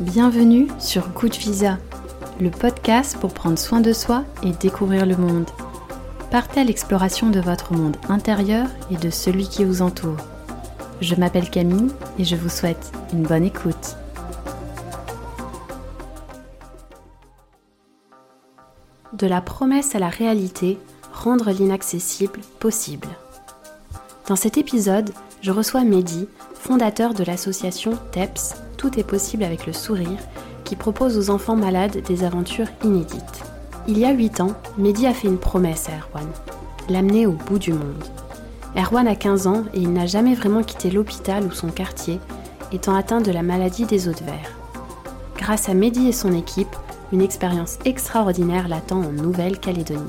Bienvenue sur Good Visa, le podcast pour prendre soin de soi et découvrir le monde. Partez à l'exploration de votre monde intérieur et de celui qui vous entoure. Je m'appelle Camille et je vous souhaite une bonne écoute. De la promesse à la réalité, rendre l'inaccessible possible. Dans cet épisode, je reçois Mehdi, fondateur de l'association TEPS, Tout est possible avec le sourire, qui propose aux enfants malades des aventures inédites. Il y a 8 ans, Mehdi a fait une promesse à Erwan, l'amener au bout du monde. Erwan a 15 ans et il n'a jamais vraiment quitté l'hôpital ou son quartier, étant atteint de la maladie des os de verre. Grâce à Mehdi et son équipe, une expérience extraordinaire l'attend en Nouvelle-Calédonie.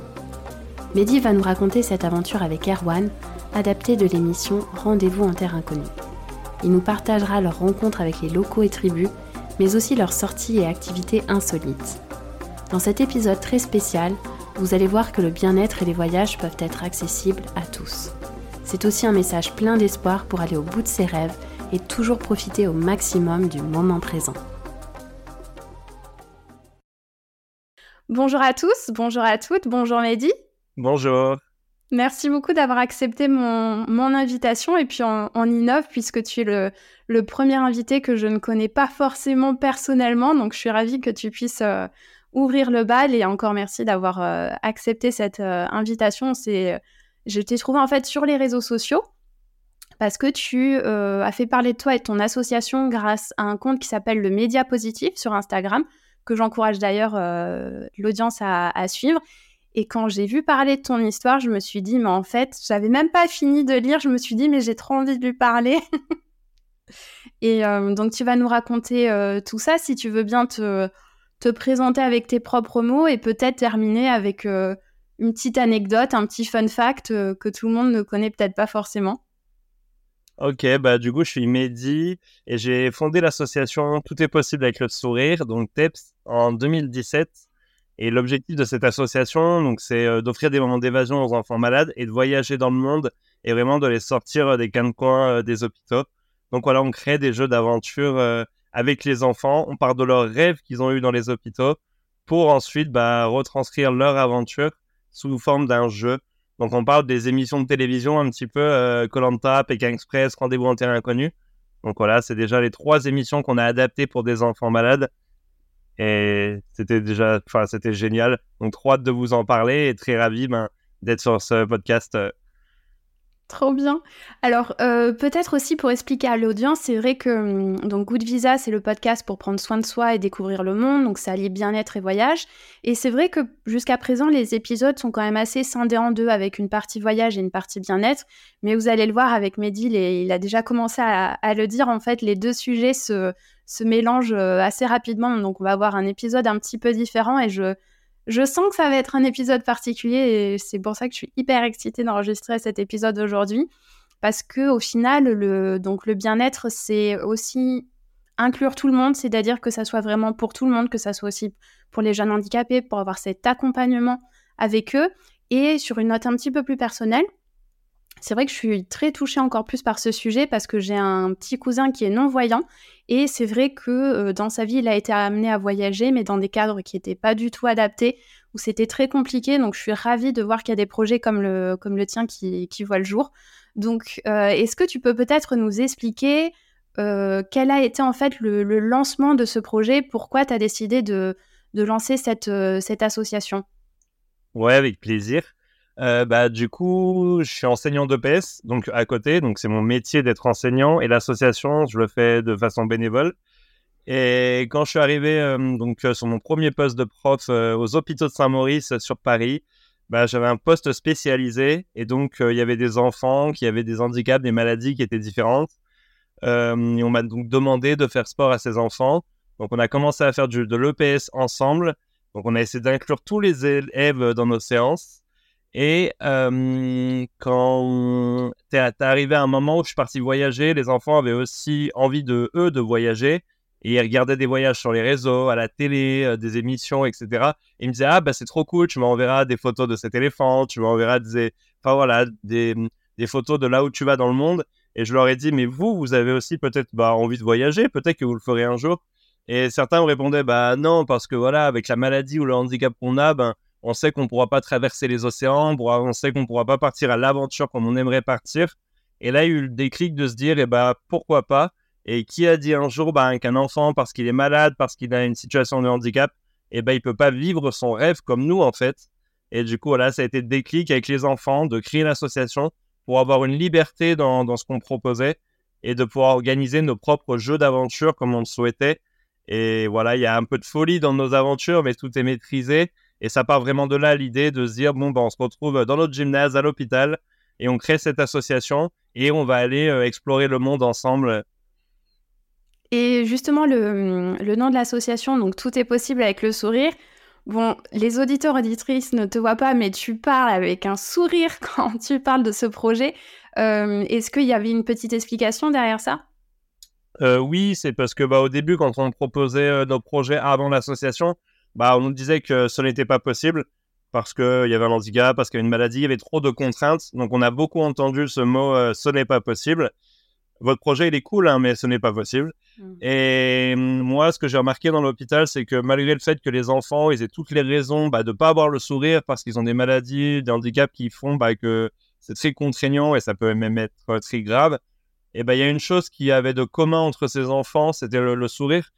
Mehdi va nous raconter cette aventure avec Erwan, adaptée de l'émission Rendez-vous en Terre Inconnue. Il nous partagera leurs rencontres avec les locaux et tribus, mais aussi leurs sorties et activités insolites. Dans cet épisode très spécial, vous allez voir que le bien-être et les voyages peuvent être accessibles à tous. C'est aussi un message plein d'espoir pour aller au bout de ses rêves et toujours profiter au maximum du moment présent. Bonjour à tous, bonjour à toutes, bonjour Mehdi. Bonjour. Merci beaucoup d'avoir accepté mon, mon, invitation et puis on, on, innove puisque tu es le, le, premier invité que je ne connais pas forcément personnellement. Donc je suis ravie que tu puisses euh, ouvrir le bal et encore merci d'avoir euh, accepté cette euh, invitation. C'est, je t'ai trouvé en fait sur les réseaux sociaux parce que tu as fait parler de toi et de ton association grâce à un compte qui s'appelle le Média Positif sur Instagram que j'encourage d'ailleurs euh, l'audience à, suivre. Et quand j'ai vu parler de ton histoire, je me suis dit, mais en fait, j'avais même pas fini de lire, je me suis dit, mais j'ai trop envie de lui parler. et euh, donc, tu vas nous raconter euh, tout ça, si tu veux bien te, te, présenter avec tes propres mots et peut-être terminer avec une petite anecdote, un petit fun fact que tout le monde ne connaît peut-être pas forcément. Ok, bah du coup, je suis Mehdi et j'ai fondé l'association Tout est possible avec le sourire, donc TEPS, en 2017. Et l'objectif de cette association, donc, c'est euh, d'offrir des moments d'évasion aux enfants malades et de voyager dans le monde et vraiment de les sortir euh, des coins euh, des hôpitaux. Donc voilà, on crée des jeux d'aventure avec les enfants. On part de leurs rêves qu'ils ont eu dans les hôpitaux pour ensuite bah, retranscrire leur aventure sous forme d'un jeu. Donc on parle des émissions de télévision un petit peu Colanta, euh, Pékin Express, Rendez-vous en terrain inconnu. Donc voilà, c'est déjà les trois émissions qu'on a adaptées pour des enfants malades. Et c'était déjà, enfin, c'était génial. Donc, trop hâte de vous en parler et très ravi ben, d'être sur ce podcast. Trop bien. Alors, euh, peut-être aussi pour expliquer à l'audience, c'est vrai que hum, donc Good Visa, c'est le podcast pour prendre soin de soi et découvrir le monde. Donc, ça allie bien-être et voyage. Et c'est vrai que jusqu'à présent, les épisodes sont quand même assez scindés en deux, avec une partie voyage et une partie bien-être. Mais vous allez le voir avec Mehdi, il a déjà commencé à, le dire. En fait, les deux sujets se, se mélangent euh, assez rapidement. Donc, on va avoir un épisode un petit peu différent et je, je sens que ça va être un épisode particulier et c'est pour ça que je suis hyper excitée d'enregistrer cet épisode aujourd'hui. Parce que au final, le, le bien-être, c'est aussi inclure tout le monde, c'est-à-dire que ça soit vraiment pour tout le monde, que ça soit aussi pour les jeunes handicapés, pour avoir cet accompagnement avec eux. Et sur une note un petit peu plus personnelle, c'est vrai que je suis très touchée encore plus par ce sujet parce que j'ai un petit cousin qui est non-voyant et c'est vrai que euh, dans sa vie, il a été amené à voyager, mais dans des cadres qui n'étaient pas du tout adaptés, où c'était très compliqué. Donc je suis ravie de voir qu'il y a des projets comme le, comme le tien qui, voient le jour. Donc euh, est-ce que tu peux peut-être nous expliquer euh, quel a été en fait le, lancement de ce projet? Pourquoi tu as décidé de, de lancer cette, cette association? Ouais, avec plaisir. Euh, bah, du coup, je suis enseignant d'EPS, donc à côté, donc c'est mon métier d'être enseignant et l'association, je le fais de façon bénévole. Et quand je suis arrivé euh, donc euh, sur mon premier poste de prof aux hôpitaux de Saint-Maurice sur Paris, bah, j'avais un poste spécialisé et donc il y avait des enfants qui avaient des handicaps, des maladies qui étaient différentes. on m'a donc demandé de faire sport à ces enfants. Donc on a commencé à faire du, de l'EPS ensemble. Donc on a essayé d'inclure tous les élèves dans nos séances. Et quand t'es arrivé à un moment où je suis parti voyager, les enfants avaient aussi envie de eux de voyager. et il regardait des voyages sur les réseaux, à la télé, euh, des émissions, etc. Et il me disait ah bah c'est trop cool, tu m'enverras des photos de cet éléphant, tu m'enverras des, enfin voilà, des, des photos de là où tu vas dans le monde. Et je leur ai dit mais vous, vous avez aussi peut-être bah, envie de voyager, peut-être que vous le ferez un jour. Et certains me répondaient bah non parce que voilà avec la maladie ou le handicap qu'on a, ben on sait qu'on pourra pas traverser les océans, on sait qu'on pourra pas partir à l'aventure comme on aimerait partir. Et là, il y a eu le déclic de se dire, eh ben, pourquoi pas? Et qui a dit un jour ben, qu'un enfant, parce qu'il est malade, parce qu'il a une situation de handicap, eh ben, il peut pas vivre son rêve comme nous, en fait. Et du coup, voilà, ça a été le déclic avec les enfants de créer l'association pour avoir une liberté dans ce qu'on proposait et de pouvoir organiser nos propres jeux d'aventure comme on le souhaitait. Et voilà, il y a un peu de folie dans nos aventures, mais tout est maîtrisé. Et ça part vraiment de là l'idée de se dire, bon, ben, on se retrouve dans notre gymnase, à l'hôpital, et on crée cette association et on va aller euh, explorer le monde ensemble. Et justement, le, le nom de l'association, donc Tout est possible avec le sourire. Bon, les auditeurs auditrices ne te voient pas, mais tu parles avec un sourire quand tu parles de ce projet. Euh, est-ce qu'il y avait une petite explication derrière ça? Euh, Oui, c'est parce que bah, au début, quand on proposait nos projets avant l'association, bah, on nous disait que ce n'était pas possible parce qu'il y avait un handicap, parce qu'il y avait une maladie, il y avait trop de contraintes. Donc on a beaucoup entendu ce mot euh, ce n'est pas possible. Votre projet, il est cool, hein, mais ce n'est pas possible. Mmh. Et hum, moi, ce que j'ai remarqué dans l'hôpital, c'est que malgré le fait que les enfants, ils aient toutes les raisons bah, de ne pas avoir le sourire parce qu'ils ont des maladies, des handicaps qui font bah, que c'est très contraignant et ça peut même être très grave, et ben il y a une chose qui avait de commun entre ces enfants, c'était le, sourire.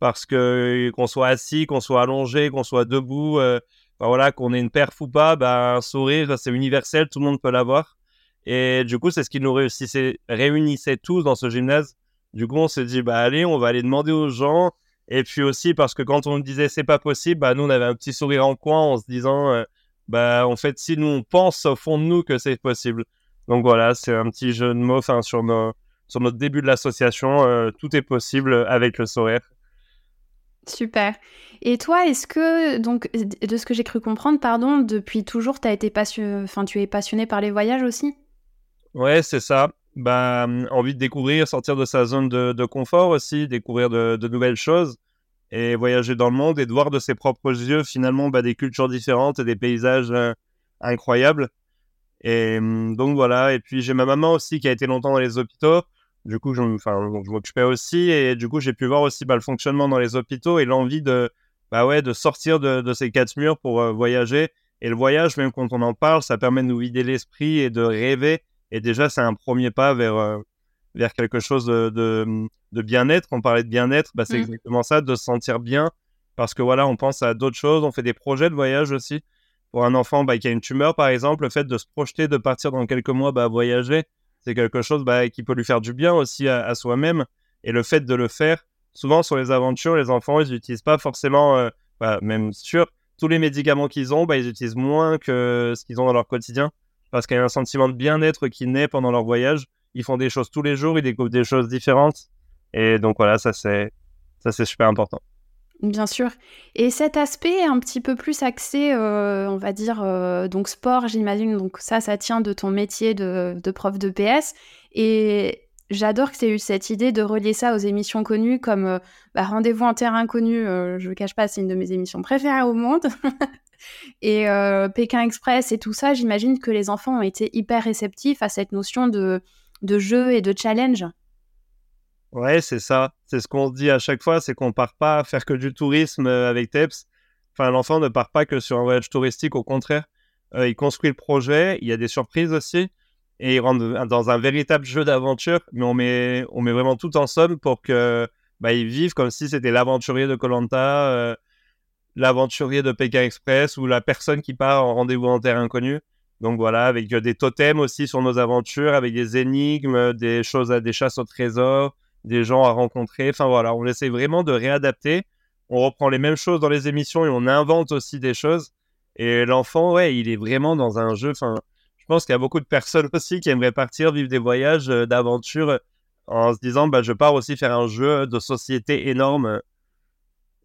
Parce que qu'on soit assis, qu'on soit allongé, qu'on soit debout, euh, voilà, qu'on ait une perf ou pas, bah, un sourire, c'est universel, tout le monde peut l'avoir. Et du coup, c'est ce qui nous réussissait, réunissait tous dans ce gymnase. Du coup, on s'est dit, bah, allez, on va aller demander aux gens. Et puis aussi, parce que quand on nous disait c'est pas possible, bah, nous, on avait un petit sourire en coin en se disant, euh, bah, en fait, si nous, on pense au fond de nous que c'est possible. Donc voilà, c'est un petit jeu de mots, sur, sur notre début de l'association, euh, tout est possible avec le sourire. Super. Et toi, est-ce que, donc, de ce que j'ai cru comprendre, pardon, depuis toujours, as été passionné, enfin, tu es passionné par les voyages aussi? Ouais, c'est ça. Bah, envie de découvrir, sortir de sa zone de, confort aussi, découvrir de, nouvelles choses et voyager dans le monde et de voir de ses propres yeux finalement bah, des cultures différentes et des paysages euh, incroyables. Et donc voilà. Et puis j'ai ma maman aussi qui a été longtemps dans les hôpitaux. Du coup, je, je m'occupais aussi et du coup, j'ai pu voir aussi bah, le fonctionnement dans les hôpitaux et l'envie de, bah ouais, de sortir de, ces quatre murs pour euh, voyager. Et le voyage, même quand on en parle, ça permet de nous vider l'esprit et de rêver. Et déjà, c'est un premier pas vers, euh, vers quelque chose de, de, bien-être. On parlait de bien-être, bah, c'est mmh. exactement ça, de se sentir bien. Parce que voilà, on pense à d'autres choses, on fait des projets de voyage aussi. Pour un enfant bah, qui a une tumeur, par exemple, le fait de se projeter, de partir dans quelques mois bah, voyager, c'est quelque chose bah, qui peut lui faire du bien aussi à, soi-même. Et le fait de le faire, souvent sur les aventures, les enfants, ils n'utilisent pas forcément, euh, bah, même sur tous les médicaments qu'ils ont, bah, ils utilisent moins que ce qu'ils ont dans leur quotidien. Parce qu'il y a un sentiment de bien-être qui naît pendant leur voyage. Ils font des choses tous les jours, ils découvrent des choses différentes. Et donc voilà, ça c'est, ça c'est super important. Bien sûr. Et cet aspect un petit peu plus axé, euh, on va dire, euh, donc sport, j'imagine, donc ça, ça tient de ton métier de, prof de PS. Et j'adore que tu aies eu cette idée de relier ça aux émissions connues comme euh, bah, Rendez-vous en terre inconnue, je ne cache pas, c'est une de mes émissions préférées au monde. et Pékin Express et tout ça, j'imagine que les enfants ont été hyper réceptifs à cette notion de, de jeu et de challenge. Ouais, c'est ça. C'est ce qu'on dit à chaque fois, c'est qu'on part pas faire que du tourisme euh, avec TEPS. Enfin, l'enfant ne part pas que sur un voyage touristique, au contraire. Euh, il construit le projet, il y a des surprises aussi, et il rentre dans un véritable jeu d'aventure, mais on met, on met vraiment tout en somme pour que bah, ils vivent comme si c'était l'aventurier de Colanta, euh, l'aventurier de Pékin Express ou la personne qui part en rendez-vous en terre inconnue. Donc voilà, avec des totems aussi sur nos aventures, avec des énigmes, des choses, des chasses au trésor, des gens à rencontrer. Enfin voilà, on essaie vraiment de réadapter. On reprend les mêmes choses dans les émissions et on invente aussi des choses. Et l'enfant, ouais, il est vraiment dans un jeu. Enfin, je pense qu'il y a beaucoup de personnes aussi qui aimeraient partir vivre des voyages euh, d'aventure en se disant, bah, je pars aussi faire un jeu de société énorme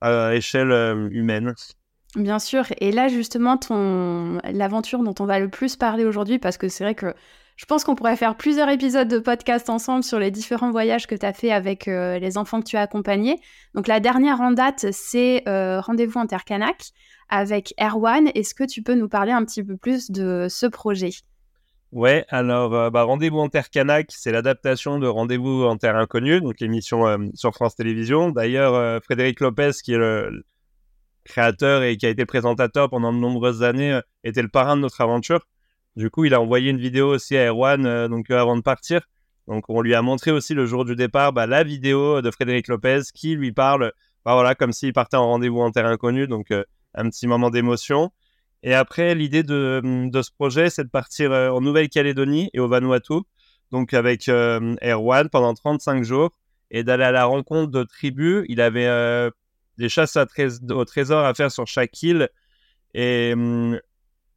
à échelle euh, humaine. Bien sûr. Et là, justement, l'aventure dont on va le plus parler aujourd'hui, parce que c'est vrai que Je pense qu'on pourrait faire plusieurs épisodes de podcast ensemble sur les différents voyages que tu as fait avec euh, les enfants que tu as accompagnés. Donc la dernière en date, c'est euh, Rendez-vous Intercanac avec Erwan. Est-ce que tu peux nous parler un petit peu plus de ce projet? Ouais, alors euh, bah, Rendez-vous en Terre Canac, c'est l'adaptation de Rendez-vous en Terre Inconnue, donc l'émission sur France Télévisions. D'ailleurs, Frédéric Lopez, qui est le, créateur et qui a été présentateur pendant de nombreuses années, était le parrain de notre aventure. Du coup, il a envoyé une vidéo aussi à Erwan donc, avant de partir. Donc, on lui a montré aussi le jour du départ bah, la vidéo de Frédéric Lopez qui lui parle, bah, voilà, comme s'il partait en rendez-vous en terre inconnue. Donc, un petit moment d'émotion. Et après, l'idée de, de, ce projet, c'est de partir euh, en Nouvelle-Calédonie et au Vanuatu, donc avec euh, Erwan pendant 35 jours, et d'aller à la rencontre de tribus. Il avait euh, des chasses à au trésor à faire sur chaque île. Et hum,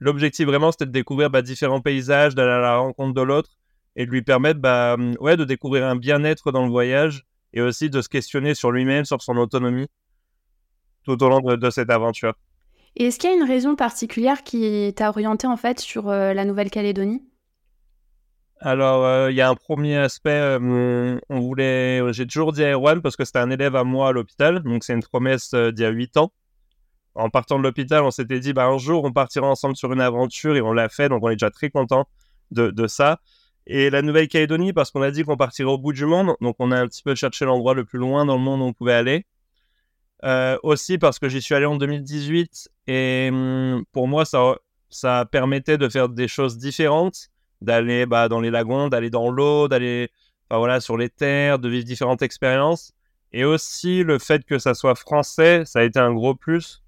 l'objectif vraiment, c'était de découvrir bah, différents paysages, d'aller à la rencontre de l'autre, et de lui permettre bah, hum, ouais, de découvrir un bien-être dans le voyage, et aussi de se questionner sur lui-même, sur son autonomie, tout au long de cette aventure. Et est-ce qu'il y a une raison particulière qui t'a orienté en fait sur euh, la Nouvelle-Calédonie? Alors, euh, il y a un premier aspect, euh, on voulait, j'ai toujours dit à Erwan parce que c'était un élève à moi à l'hôpital, donc c'est une promesse d'il y a 8 ans. En partant de l'hôpital, on s'était dit, bah, un jour, on partira ensemble sur une aventure et on l'a fait, donc on est déjà très content de, ça. Et la Nouvelle-Calédonie, parce qu'on a dit qu'on partirait au bout du monde, donc on a un petit peu cherché l'endroit le plus loin dans le monde où on pouvait aller. Euh, aussi parce que j'y suis allé en 2018 et hum, pour moi, ça, ça permettait de faire des choses différentes, d'aller bah, dans les lagons, d'aller dans l'eau, d'aller voilà, sur les terres, de vivre différentes expériences. Et aussi le fait que ça soit français, ça a été un gros plus.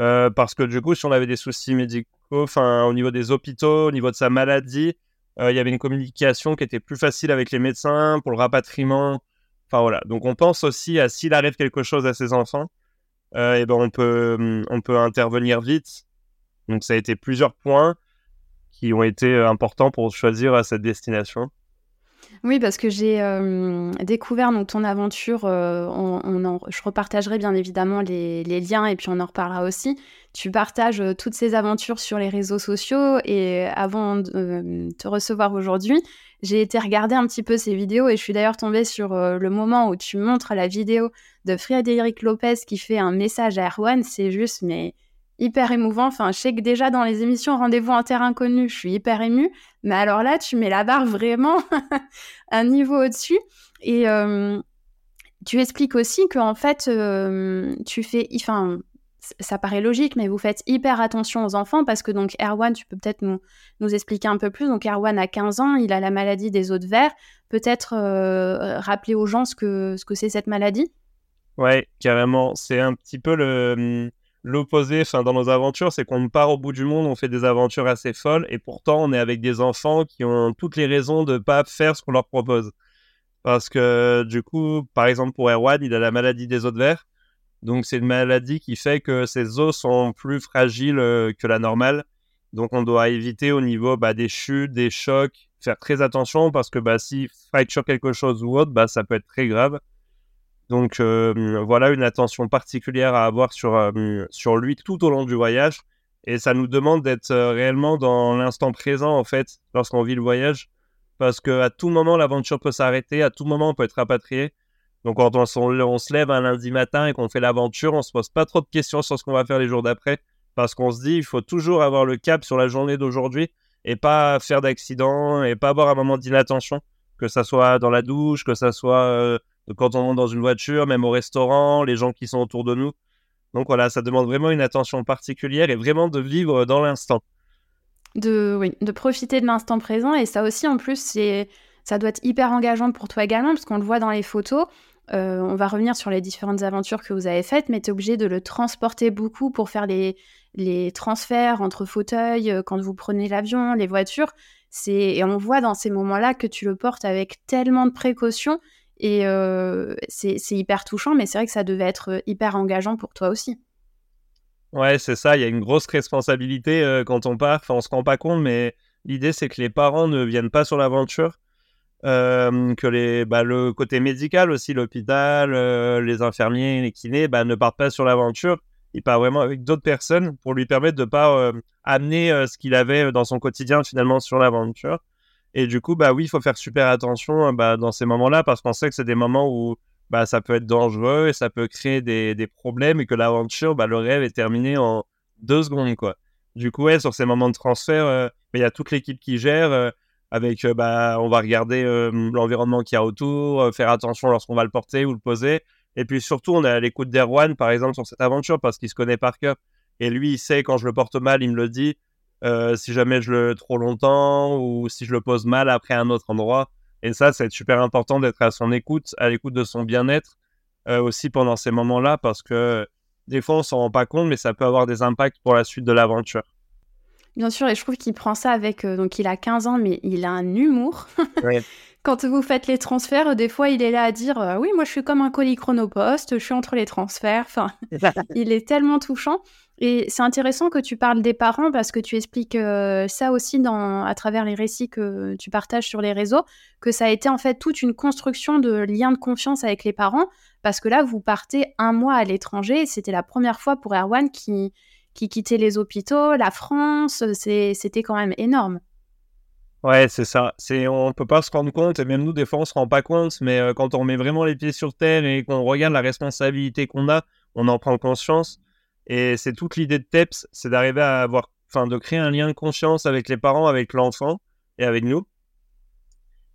Euh, parce que du coup, si on avait des soucis médicaux, enfin au niveau des hôpitaux, au niveau de sa maladie, euh, il y avait une communication qui était plus facile avec les médecins pour le rapatriement, Enfin voilà. Donc on pense aussi à s'il arrive quelque chose à ses enfants, euh, et ben on peut on peut intervenir vite. Donc ça a été plusieurs points qui ont été importants pour choisir cette destination. Oui, parce que j'ai découvert donc ton aventure. on, je repartagerai bien évidemment les, liens et puis on en reparlera aussi. Tu partages toutes ces aventures sur les réseaux sociaux et avant de te recevoir aujourd'hui, j'ai été regarder un petit peu ces vidéos et je suis d'ailleurs tombée sur euh, le moment où tu montres la vidéo de Frédéric Lopez qui fait un message à Erwan. C'est juste, mais hyper émouvant. Enfin, je sais que déjà dans les émissions Rendez-vous en Terre Inconnue, je suis hyper émue. Mais alors là, tu mets la barre vraiment un niveau au-dessus. Et euh, tu expliques aussi qu'en fait, euh, tu fais. Enfin, ça paraît logique, mais vous faites hyper attention aux enfants parce que donc Erwan, tu peux peut-être nous, nous expliquer un peu plus. Donc Erwan a 15 ans, il a la maladie des os de verre. Peut-être euh, rappeler aux gens ce que ce que c'est cette maladie? Ouais, carrément. C'est un petit peu le hum, l'opposé dans nos aventures, c'est qu'on part au bout du monde, on fait des aventures assez folles et pourtant on est avec des enfants qui ont toutes les raisons de pas faire ce qu'on leur propose. Parce que du coup, par exemple pour Erwan, il a la maladie des os de verre donc c'est une maladie qui fait que ses os sont plus fragiles euh, que la normale. Donc on doit éviter au niveau bah, des chutes, des chocs, faire très attention parce que bah, s'il fracture quelque chose ou autre, bah, ça peut être très grave. Donc euh, voilà une attention particulière à avoir sur, euh, sur lui tout au long du voyage. Et ça nous demande d'être réellement dans l'instant présent en fait lorsqu'on vit le voyage. Parce qu'à tout moment l'aventure peut s'arrêter, à tout moment on peut être rapatrié. Donc quand on, se lève un lundi matin et qu'on fait l'aventure, on se pose pas trop de questions sur ce qu'on va faire les jours d'après, parce qu'on se dit il faut toujours avoir le cap sur la journée d'aujourd'hui et pas faire d'accident et pas avoir un moment d'inattention, que ça soit dans la douche, que ça soit euh, quand on monte dans une voiture, même au restaurant, les gens qui sont autour de nous. Donc voilà, ça demande vraiment une attention particulière et vraiment de vivre dans l'instant. De, oui, de profiter de l'instant présent et ça aussi en plus c'est ça doit être hyper engageant pour toi également parce qu'on le voit dans les photos. Euh, on va revenir sur les différentes aventures que vous avez faites, mais tu es obligé de le transporter beaucoup pour faire les, les transferts entre fauteuils, euh, quand vous prenez l'avion, les voitures. Et on voit dans ces moments-là que tu le portes avec tellement de précautions et euh, c'est hyper touchant, mais c'est vrai que ça devait être hyper engageant pour toi aussi. Ouais, c'est ça, il y a une grosse responsabilité quand on part. Enfin, on se rend pas compte, mais l'idée c'est que les parents ne viennent pas sur l'aventure euh, que les, bah, le côté médical aussi, l'hôpital, euh, les infirmiers, les kinés, bah, ne partent pas sur l'aventure. Il part vraiment avec d'autres personnes pour lui permettre de pas euh, amener ce qu'il avait dans son quotidien finalement sur l'aventure. Et du coup, bah oui, il faut faire super attention bah, dans ces moments-là parce qu'on sait que c'est des moments où bah, ça peut être dangereux et ça peut créer des, des problèmes et que l'aventure, bah, le rêve est terminé en deux secondes, quoi. Du coup, ouais, sur ces moments de transfert, euh, bah, il y a toute l'équipe qui gère. Euh, avec, euh, bah, on va regarder l'environnement qu'il y a autour, faire attention lorsqu'on va le porter ou le poser. Et puis surtout, on est à l'écoute d'Erwan, par exemple, sur cette aventure, parce qu'il se connaît par cœur. Et lui, il sait quand je le porte mal, il me le dit. Si jamais je le trop longtemps ou si je le pose mal après un autre endroit. Et ça, c'est super important d'être à son écoute, à l'écoute de son bien-être aussi pendant ces moments-là, parce que des fois, on s'en rend pas compte, mais ça peut avoir des impacts pour la suite de l'aventure. Bien sûr, et je trouve qu'il prend ça avec. Euh, donc, il a 15 ans, mais il a un humour. Quand vous faites les transferts, des fois, il est là à dire euh, Oui, moi, je suis comme un colis chronopost, je suis entre les transferts. Enfin, il est tellement touchant. Et c'est intéressant que tu parles des parents parce que tu expliques euh, ça aussi à travers les récits que tu partages sur les réseaux, que ça a été en fait toute une construction de liens de confiance avec les parents parce que là, vous partez un mois à l'étranger. C'était la première fois pour Erwan qui, qui quittait les hôpitaux, la France. C'était quand même énorme. Ouais, c'est ça. C'est on peut pas se rendre compte, et même nous des fois on se rend pas compte, mais euh, quand on met vraiment les pieds sur terre et qu'on regarde la responsabilité qu'on a, on en prend conscience. Et c'est toute l'idée de TEPS, c'est d'arriver à avoir, enfin, de créer un lien de confiance avec les parents, avec l'enfant et avec nous.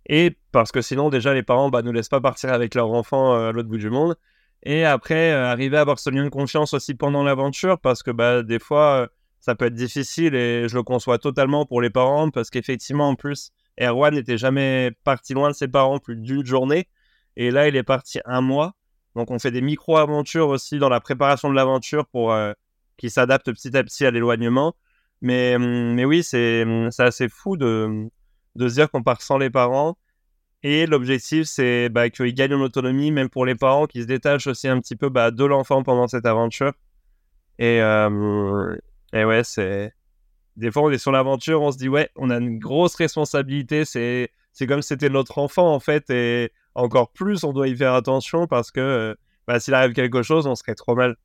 Et parce que sinon, déjà, les parents bah, ne laissent pas partir avec leur enfant euh, à l'autre bout du monde. Et après, euh, arriver à avoir ce lien de confiance aussi pendant l'aventure, parce que bah, des fois, euh, ça peut être difficile et je le conçois totalement pour les parents, parce qu'effectivement, en plus, Erwan n'était jamais parti loin de ses parents plus d'une journée. Et là, il est parti un mois. Donc on fait des micro-aventures aussi dans la préparation de l'aventure pour euh, qu'il s'adapte petit à petit à l'éloignement. Mais, hum, mais oui, hum, c'est assez fou de, de se dire qu'on part sans les parents. Et l'objectif, c'est bah, qu'ils gagnent en autonomie, même pour les parents, qui se détachent aussi un petit peu bah, de l'enfant pendant cette aventure. Et, euh, et ouais, c'est. Des fois, on est sur l'aventure, on se dit, ouais, on a une grosse responsabilité. C'est comme si c'était notre enfant, en fait. Et encore plus, on doit y faire attention parce que euh, bah, s'il arrive quelque chose, on serait trop mal.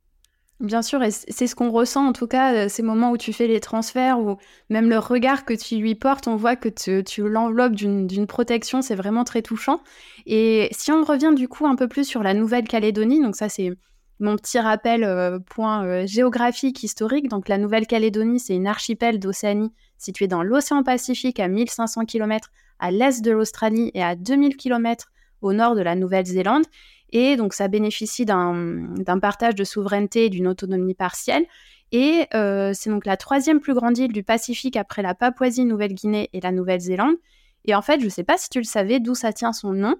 Bien sûr, et c'est ce qu'on ressent en tout cas, euh, ces moments où tu fais les transferts, ou même le regard que tu lui portes, on voit que tu, l'enveloppes d'une protection, c'est vraiment très touchant. Et si on revient du coup un peu plus sur la Nouvelle-Calédonie, donc ça c'est mon petit rappel euh, point géographique historique, donc la Nouvelle-Calédonie c'est une archipel d'Océanie située dans l'océan Pacifique à 1500 km à l'est de l'Australie et à 2000 km au nord de la Nouvelle-Zélande. Et donc, ça bénéficie d'un partage de souveraineté et d'une autonomie partielle. Et euh, c'est donc la troisième plus grande île du Pacifique après la Papouasie-Nouvelle-Guinée et la Nouvelle-Zélande. Et en fait, je ne sais pas si tu le savais d'où ça tient son nom.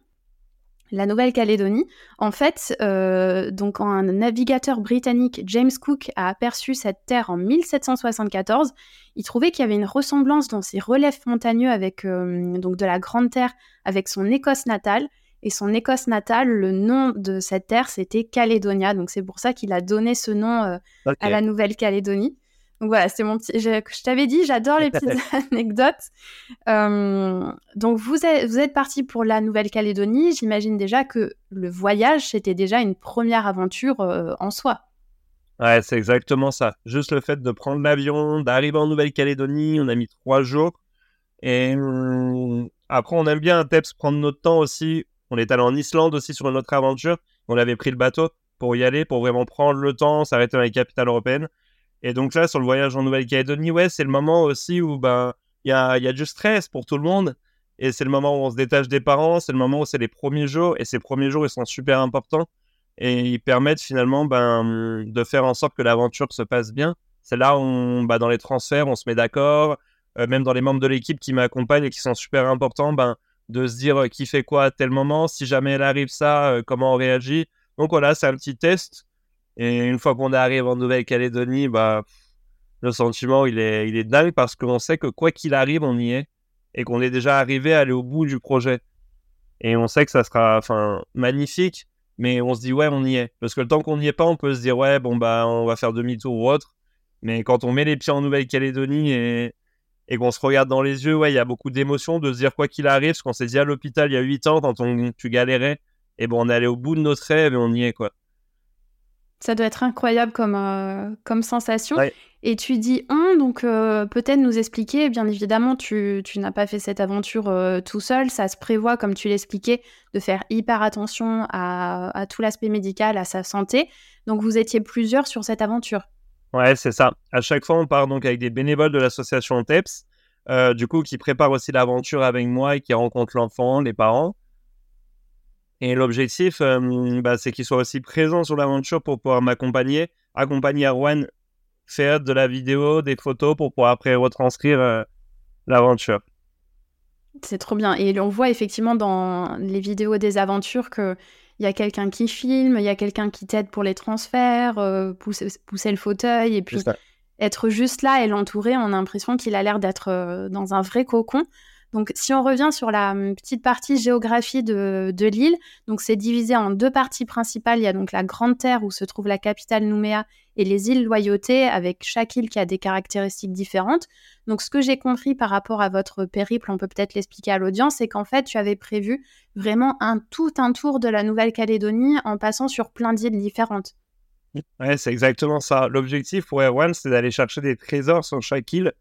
La Nouvelle-Calédonie, en fait, euh, donc un navigateur britannique, James Cook, a aperçu cette terre en 1774. Il trouvait qu'il y avait une ressemblance dans ses reliefs montagneux avec euh, donc de la Grande Terre, avec son Écosse natale. Et son Écosse natale, le nom de cette terre, c'était Calédonia. Donc c'est pour ça qu'il a donné ce nom euh, à la Nouvelle-Calédonie. Donc voilà, c'est mon petit. Je, je t'avais dit, j'adore les petites anecdotes. Euh, donc vous êtes, vous êtes parti pour la Nouvelle-Calédonie. J'imagine déjà que le voyage, c'était déjà une première aventure euh, en soi. Ouais, c'est exactement ça. Juste le fait de prendre l'avion, d'arriver en Nouvelle-Calédonie, on a mis trois jours. Et hum, après, on aime bien un TEPS prendre notre temps aussi on est allé en Islande aussi sur une autre aventure. On avait pris le bateau pour y aller, pour vraiment prendre le temps, s'arrêter dans les capitales européennes. Et donc là, sur le voyage en Nouvelle-Calédonie, ouais, c'est le moment aussi où ben il y a, y a du stress pour tout le monde. Et c'est le moment où on se détache des parents, c'est le moment où c'est les premiers jours. Et ces premiers jours, ils sont super importants. Et ils permettent finalement ben, de faire en sorte que l'aventure se passe bien. C'est là où, ben, dans les transferts, on se met d'accord. Euh, même dans les membres de l'équipe qui m'accompagnent et qui sont super importants, ben, de se dire qui fait quoi à tel moment, si jamais elle arrive ça, comment on réagit. Donc voilà, c'est un petit test. Et une fois qu'on arrive en Nouvelle-Calédonie, bah, le sentiment, il est, il est dingue parce qu'on sait que quoi qu'il arrive, on y est. Et qu'on est déjà arrivé à aller au bout du projet. Et on sait que ça sera enfin, magnifique, mais on se dit, ouais, on y est. Parce que le temps qu'on n'y est pas, on peut se dire, ouais, bon, bah, on va faire demi-tour ou autre. Mais quand on met les pieds en Nouvelle-Calédonie et, et qu'on se regarde dans les yeux, ouais, il y a beaucoup d'émotions de se dire quoi qu'il arrive, parce qu'on s'est dit à l'hôpital il y a 8 ans quand on, tu galérais, et bon, on est allé au bout de notre rêve et on y est, quoi. Ça doit être incroyable comme, euh, comme sensation. Et tu dis on, donc euh, peut-être nous expliquer, bien évidemment, tu, tu n'as pas fait cette aventure euh, tout seul, ça se prévoit, comme tu l'expliquais, de faire hyper attention à, à tout l'aspect médical, à sa santé. Donc vous étiez plusieurs sur cette aventure. Ouais, c'est ça. À chaque fois, on part donc avec des bénévoles de l'association TEPS, du coup, qui préparent aussi l'aventure avec moi et qui rencontrent l'enfant, les parents. Et l'objectif, euh, bah, c'est qu'il soit aussi présent sur l'aventure pour pouvoir m'accompagner, accompagner Erwan, faire de la vidéo, des photos pour pouvoir après retranscrire euh, l'aventure. C'est trop bien. Et on voit effectivement dans les vidéos des aventures qu'il y a quelqu'un qui filme, il y a quelqu'un qui t'aide pour les transferts, euh, pousser, pousser, le fauteuil, et puis être juste là et l'entourer, on a l'impression qu'il a l'air d'être dans un vrai cocon. Donc, si on revient sur la hum, petite partie géographie de, l'île, donc c'est divisé en deux parties principales. Il y a donc la Grande Terre où se trouve la capitale Nouméa et les îles Loyauté, avec chaque île qui a des caractéristiques différentes. Donc, ce que j'ai compris par rapport à votre périple, on peut peut-être l'expliquer à l'audience, c'est qu'en fait, tu avais prévu vraiment un tout un tour de la Nouvelle-Calédonie en passant sur plein d'îles différentes. Ouais, c'est exactement ça. L'objectif pour Erwan, c'est d'aller chercher des trésors sur chaque île.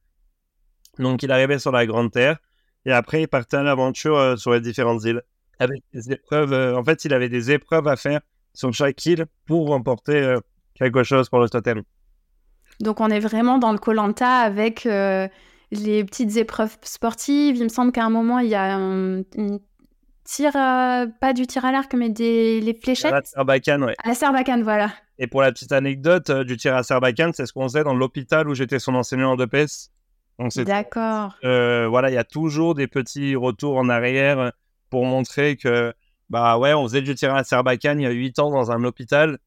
Donc, il arrivait sur la Grande Terre et après, il partait à l'aventure euh, sur les différentes îles. Avec des épreuves. Euh, en fait, il avait des épreuves à faire sur chaque île pour remporter euh, quelque chose pour le totem. Donc, on est vraiment dans le Colanta avec les petites épreuves sportives. Il me semble qu'à un moment, il y a un, tir, pas du tir à l'arc, mais des les fléchettes. À la Serbacane, ouais. À la Serbacane, voilà. Et pour la petite anecdote du tir à Serbacane, c'est ce qu'on faisait dans l'hôpital où j'étais son enseignant de PS. D'accord. Euh, voilà, il y a toujours des petits retours en arrière pour montrer que, bah ouais, on faisait du tir à Serbacane il y a 8 ans dans un hôpital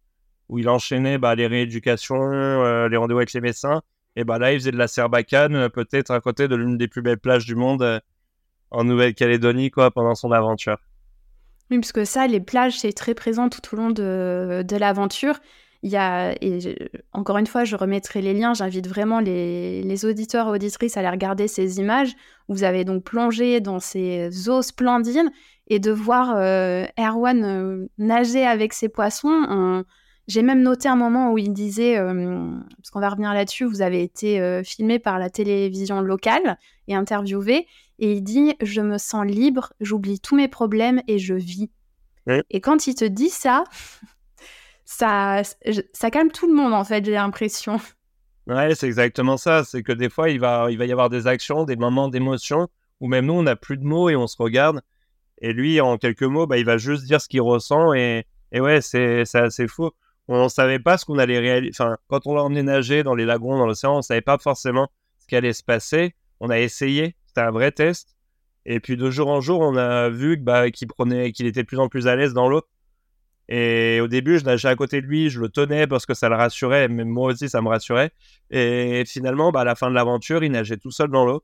où il enchaînait bah, les rééducations, euh, les rendez-vous avec les médecins. Et bah là, il faisait de la Serbacane, euh, peut-être à côté de l'une des plus belles plages du monde en Nouvelle-Calédonie, quoi, pendant son aventure. Oui, parce que ça, les plages, c'est très présent tout au long de, de l'aventure. Il y a, et encore une fois, je remettrai les liens. J'invite vraiment les, auditeurs et auditrices à aller regarder ces images. Où vous avez donc plongé dans ces eaux splendides et de voir euh, Erwan euh, nager avec ses poissons. J'ai même noté un moment où il disait, euh, parce qu'on va revenir là-dessus, vous avez été filmé par la télévision locale et interviewé, et il dit Je me sens libre, j'oublie tous mes problèmes et je vis. Et quand il te dit ça, ça, calme tout le monde, en fait, j'ai l'impression. Ouais, c'est exactement ça. C'est que des fois, il va, il y avoir des actions, des moments d'émotion, où même nous, on n'a plus de mots et on se regarde. Et lui, en quelques mots, bah, il va juste dire ce qu'il ressent. Et, et ouais, c'est assez fou. On ne savait pas ce qu'on allait réaliser. Enfin, quand on l'a emmené nager dans les lagons, dans l'océan, on ne savait pas forcément ce qui allait se passer. On a essayé. C'était un vrai test. Et puis de jour en jour, on a vu bah, qu'il prenait, qu'il était de plus en plus à l'aise dans l'eau. Et au début, je nageais à côté de lui, je le tenais parce que ça le rassurait, mais moi aussi, ça me rassurait. Et finalement, bah, à la fin de l'aventure, il nageait tout seul dans l'eau.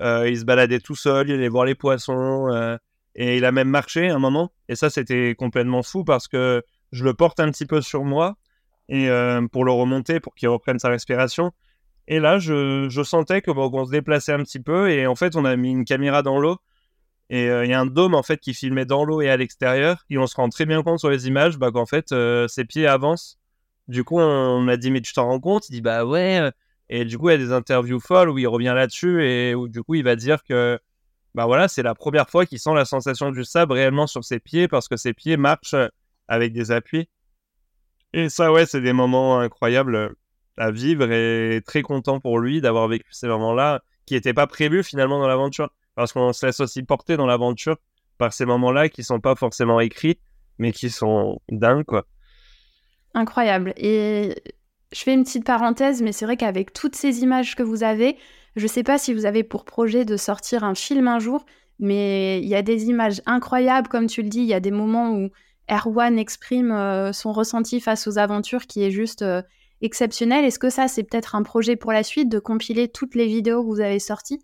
Euh, il se baladait tout seul, il allait voir les poissons. Euh, et il a même marché un moment. Et ça, c'était complètement fou parce que je le porte un petit peu sur moi et euh, pour le remonter, pour qu'il reprenne sa respiration. Et là, je, je sentais que bon, se déplaçait un petit peu. Et en fait, on a mis une caméra dans l'eau et euh, il y a un dôme en fait qui filmait dans l'eau et à l'extérieur. Et on se rend très bien compte sur les images bah, qu'en fait euh, ses pieds avancent. Du coup, on a dit mais tu t'en rends compte? Il dit bah ouais. Et du coup, il y a des interviews folles où il revient là-dessus et où du coup il va dire que bah voilà, c'est la première fois qu'il sent la sensation du sable réellement sur ses pieds parce que ses pieds marchent avec des appuis. Et ça, ouais, c'est des moments incroyables à vivre et très content pour lui d'avoir vécu ces moments-là qui n'étaient pas prévus finalement dans l'aventure parce qu'on se laisse aussi porter dans l'aventure par ces moments-là qui sont pas forcément écrits, mais qui sont dingues, quoi. Incroyable. Et je fais une petite parenthèse, mais c'est vrai qu'avec toutes ces images que vous avez, je sais pas si vous avez pour projet de sortir un film un jour, mais il y a des images incroyables, comme tu le dis, il y a des moments où Erwan exprime euh, son ressenti face aux aventures qui est juste euh, exceptionnel. Est-ce que ça, c'est peut-être un projet pour la suite de compiler toutes les vidéos que vous avez sorties?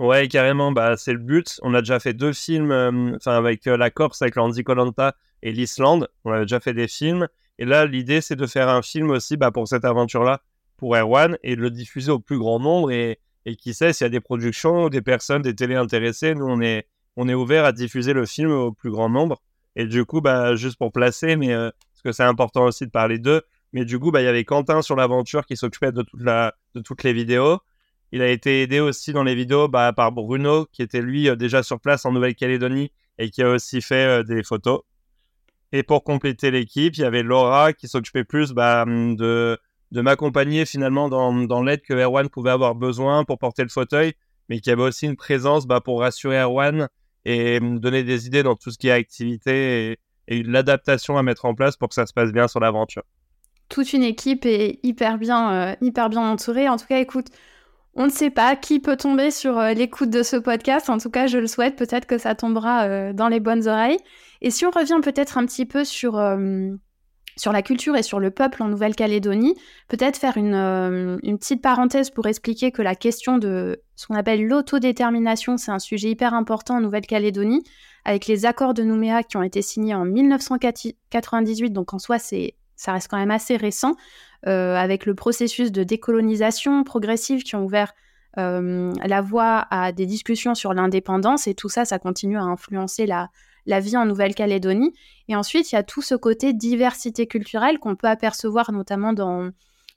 Ouais, carrément, bah, c'est le but. On a déjà fait deux films, euh, avec euh, la Corse, avec l'Andy Colanta et l'Islande. On a déjà fait des films. Et là, l'idée, c'est de faire un film aussi bah, pour cette aventure-là, pour Erwan, et de le diffuser au plus grand nombre. Et, qui sait, s'il y a des productions, des personnes, des télés intéressées, nous, on est, on ouvert à diffuser le film au plus grand nombre. Et du coup, bah, juste pour placer, mais euh, parce que c'est important aussi de parler d'eux. Mais du coup, il y avait Quentin sur l'aventure qui s'occupait de toutes les vidéos. Il a été aidé aussi dans les vidéos bah, par Bruno, qui était lui euh, déjà sur place en Nouvelle-Calédonie et qui a aussi fait euh, des photos. Et pour compléter l'équipe, il y avait Laura qui s'occupait plus bah, de, de m'accompagner finalement dans, l'aide que Erwan pouvait avoir besoin pour porter le fauteuil, mais qui avait aussi une présence bah, pour rassurer Erwan et me donner des idées dans tout ce qui est activité et, et l'adaptation à mettre en place pour que ça se passe bien sur l'aventure. Toute une équipe est hyper bien, euh, hyper bien entourée. En tout cas, écoute, on ne sait pas qui peut tomber sur euh, l'écoute de ce podcast. En tout cas, je le souhaite. Peut-être que ça tombera euh, dans les bonnes oreilles. Et si on revient peut-être un petit peu sur, euh, la culture et sur le peuple en Nouvelle-Calédonie, peut-être faire une, une, petite parenthèse pour expliquer que la question de ce qu'on appelle l'autodétermination, c'est un sujet hyper important en Nouvelle-Calédonie, avec les accords de Nouméa qui ont été signés en 1998. Donc en soi, c'est ça reste quand même assez récent. Euh, avec le processus de décolonisation progressive qui ont ouvert euh, la voie à des discussions sur l'indépendance et tout ça, ça continue à influencer la, vie en Nouvelle-Calédonie. Et ensuite, il y a tout ce côté diversité culturelle qu'on peut apercevoir notamment dans,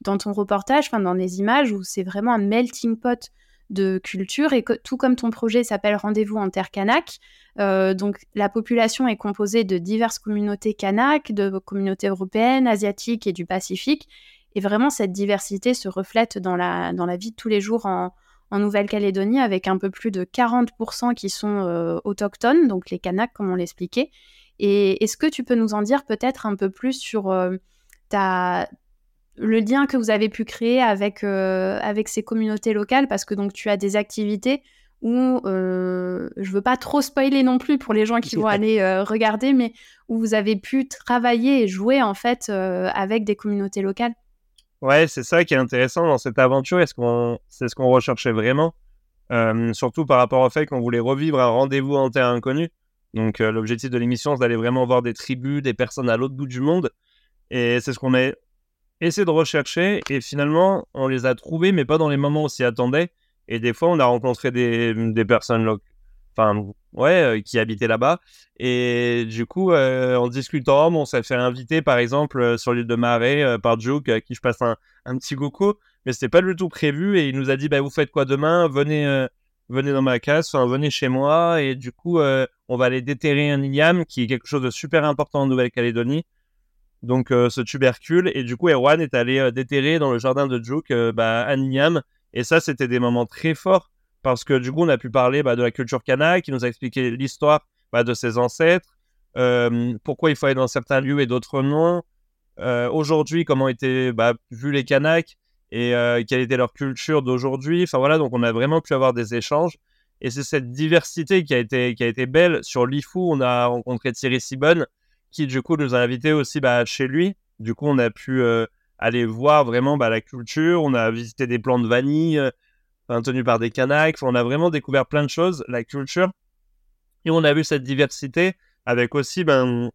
ton reportage, dans les images où c'est vraiment un melting pot de culture et que, tout comme ton projet s'appelle Rendez-vous en terre kanak, euh, donc la population est composée de diverses communautés kanak, de communautés européennes, asiatiques et du Pacifique. Et vraiment, cette diversité se reflète dans la, dans la vie de tous les jours en, Nouvelle-Calédonie, avec un peu plus de 40% qui sont euh, autochtones, donc les Kanaks, comme on l'expliquait. Et est-ce que tu peux nous en dire peut-être un peu plus sur euh, ta, le lien que vous avez pu créer avec, euh, avec ces communautés locales Parce que donc tu as des activités où, euh, je veux pas trop spoiler non plus pour les gens qui vont aller regarder, mais où vous avez pu travailler et jouer en fait avec des communautés locales Ouais, c'est ça qui est intéressant dans cette aventure. Est-ce qu'on, c'est ce qu'on recherchait vraiment, euh, surtout par rapport au fait qu'on voulait revivre un rendez-vous en terre inconnue. Donc euh, l'objectif de l'émission, c'est d'aller vraiment voir des tribus, des personnes à l'autre bout du monde. Et c'est ce qu'on a essayé de rechercher. Et finalement, on les a trouvés, mais pas dans les moments où on s'y attendait. Et des fois, on a rencontré des, des personnes enfin ouais, euh, qui habitait là-bas. Et du coup, euh, en discutant, on s'est fait inviter par exemple euh, sur l'île de Marais par Joke, à qui je passe un, un petit coucou, mais c'était pas du tout prévu. Et il nous a dit, bah, vous faites quoi demain? Venez, venez dans ma enfin, venez chez moi. Et du coup, on va aller déterrer un igname, qui est quelque chose de super important en Nouvelle-Calédonie. Donc ce tubercule. Et du coup, Erwan est allé déterrer dans le jardin de Joke bah, un igname. Et ça, c'était des moments très forts parce que du coup, on a pu parler bah, de la culture kanak, qui nous a expliqué l'histoire bah, de ses ancêtres, euh, pourquoi il faut aller dans certains lieux et d'autres non. Euh, aujourd'hui, comment étaient bah, vus les Kanaks et euh, quelle était leur culture d'aujourd'hui. Enfin voilà, donc on a vraiment pu avoir des échanges. Et c'est cette diversité qui a été, qui a été belle. Sur l'IFU, on a rencontré Thierry Sibonne, qui du coup nous a invités aussi bah, chez lui. Du coup, on a pu aller voir vraiment bah, la culture. On a visité des plants de vanille tenu par des Kanaks. On a vraiment découvert plein de choses, la culture. Et on a vu cette diversité avec aussi ben,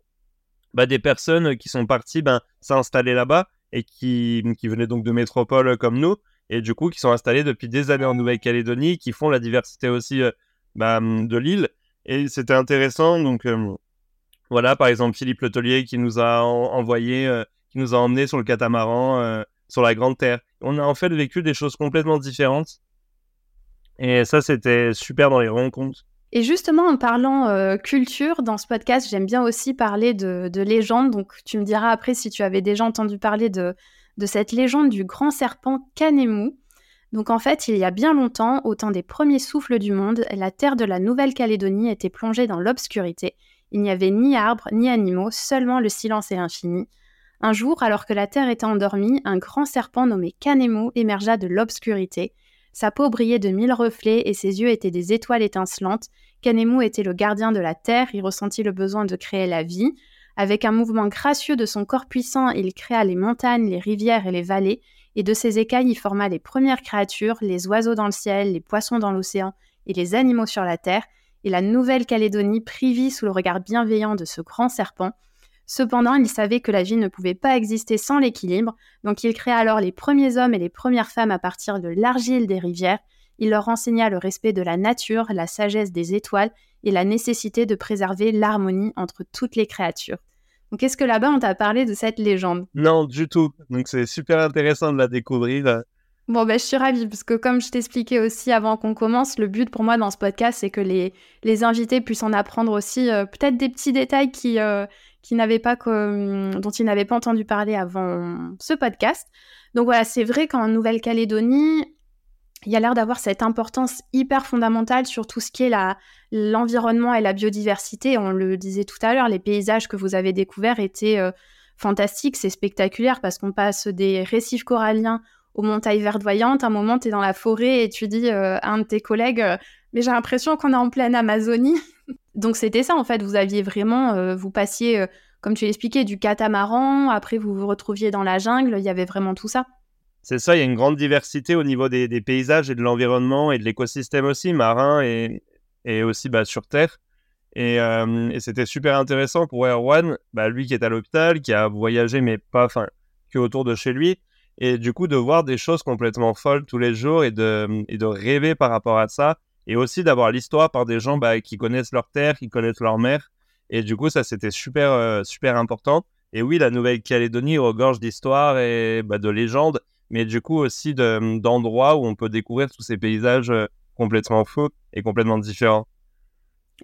ben des personnes qui sont parties ben, s'installer là-bas et qui, venaient donc de métropoles comme nous et du coup qui sont installés depuis des années en Nouvelle-Calédonie, qui font la diversité aussi euh, de l'île. Et c'était intéressant. Donc euh, voilà, par exemple Philippe Letelier qui nous a envoyé, euh, qui nous a emmené sur le catamaran sur la Grande Terre. On a en fait vécu des choses complètement différentes et ça, c'était super dans les rencontres. Et justement, en parlant euh, culture, dans ce podcast, j'aime bien aussi parler de, de légendes. Donc, tu me diras après si tu avais déjà entendu parler de, de cette légende du grand serpent Kanemu. Donc, en fait, il y a bien longtemps, au temps des premiers souffles du monde, la terre de la Nouvelle-Calédonie était plongée dans l'obscurité. Il n'y avait ni arbres, ni animaux, seulement le silence et l'infini. Un jour, alors que la terre était endormie, un grand serpent nommé Kanemu émergea de l'obscurité. Sa peau brillait de mille reflets et ses yeux étaient des étoiles étincelantes. Kanemu était le gardien de la terre, il ressentit le besoin de créer la vie. Avec un mouvement gracieux de son corps puissant, il créa les montagnes, les rivières et les vallées, et de ses écailles il forma les premières créatures, les oiseaux dans le ciel, les poissons dans l'océan et les animaux sur la terre, et la Nouvelle-Calédonie privit sous le regard bienveillant de ce grand serpent, Cependant, il savait que la vie ne pouvait pas exister sans l'équilibre, donc il créa alors les premiers hommes et les premières femmes à partir de l'argile des rivières. Il leur enseigna le respect de la nature, la sagesse des étoiles et la nécessité de préserver l'harmonie entre toutes les créatures. Donc, est-ce que là-bas, on t'a parlé de cette légende? Non, du tout. Donc, c'est super intéressant de la découvrir. Bon, ben, je suis ravie, parce que comme je t'expliquais aussi avant qu'on commence, le but pour moi dans ce podcast, c'est que les, les invités puissent en apprendre aussi euh, peut-être des petits détails qui, euh, qui pas, dont ils n'avaient pas entendu parler avant ce podcast. Donc voilà, c'est vrai qu'en Nouvelle-Calédonie, il y a l'air d'avoir cette importance hyper fondamentale sur tout ce qui est l'environnement et la biodiversité. On le disait tout à l'heure, les paysages que vous avez découverts étaient euh, fantastiques, c'est spectaculaire parce qu'on passe des récifs coralliens aux montagnes verdoyantes. Un moment, tu es dans la forêt et tu dis euh, à un de tes collègues euh, Mais j'ai l'impression qu'on est en pleine Amazonie. Donc c'était ça en fait, vous aviez vraiment, vous passiez, comme tu l'expliquais, du catamaran, après vous vous retrouviez dans la jungle, il y avait vraiment tout ça. C'est ça, il y a une grande diversité au niveau des, paysages et de l'environnement et de l'écosystème aussi, marin et, et aussi bah, sur Terre. Euh, et, c'était super intéressant pour Erwan, bah, lui qui est à l'hôpital, qui a voyagé, mais pas, enfin, que autour de chez lui. Et du coup, de voir des choses complètement folles tous les jours et de, et de rêver par rapport à ça. Et aussi d'avoir l'histoire par des gens bah, qui connaissent leur terre, qui connaissent leur mer. Et du coup, ça, c'était super, euh, super important. Et oui, la Nouvelle-Calédonie regorge d'histoires et bah, de légendes mais du coup aussi d'endroits où on peut découvrir tous ces paysages euh, complètement faux et complètement différents.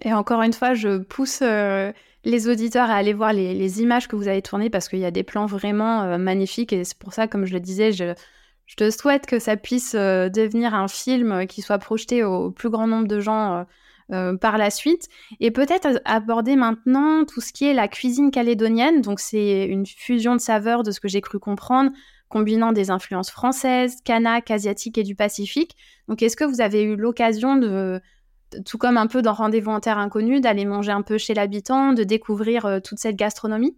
Et encore une fois, je pousse euh, les auditeurs à aller voir les, images que vous avez tournées parce qu'il y a des plans vraiment euh, magnifiques et c'est pour ça, comme je le disais, je, te souhaite que ça puisse devenir un film qui soit projeté au plus grand nombre de gens par la suite. Et peut-être aborder maintenant tout ce qui est la cuisine calédonienne. Donc c'est une fusion de saveurs de ce que j'ai cru comprendre combinant des influences françaises, kanak, asiatiques et du Pacifique. Donc, est-ce que vous avez eu l'occasion de, tout comme un peu dans Rendez-vous en Terre Inconnue, d'aller manger un peu chez l'habitant, de découvrir euh, toute cette gastronomie?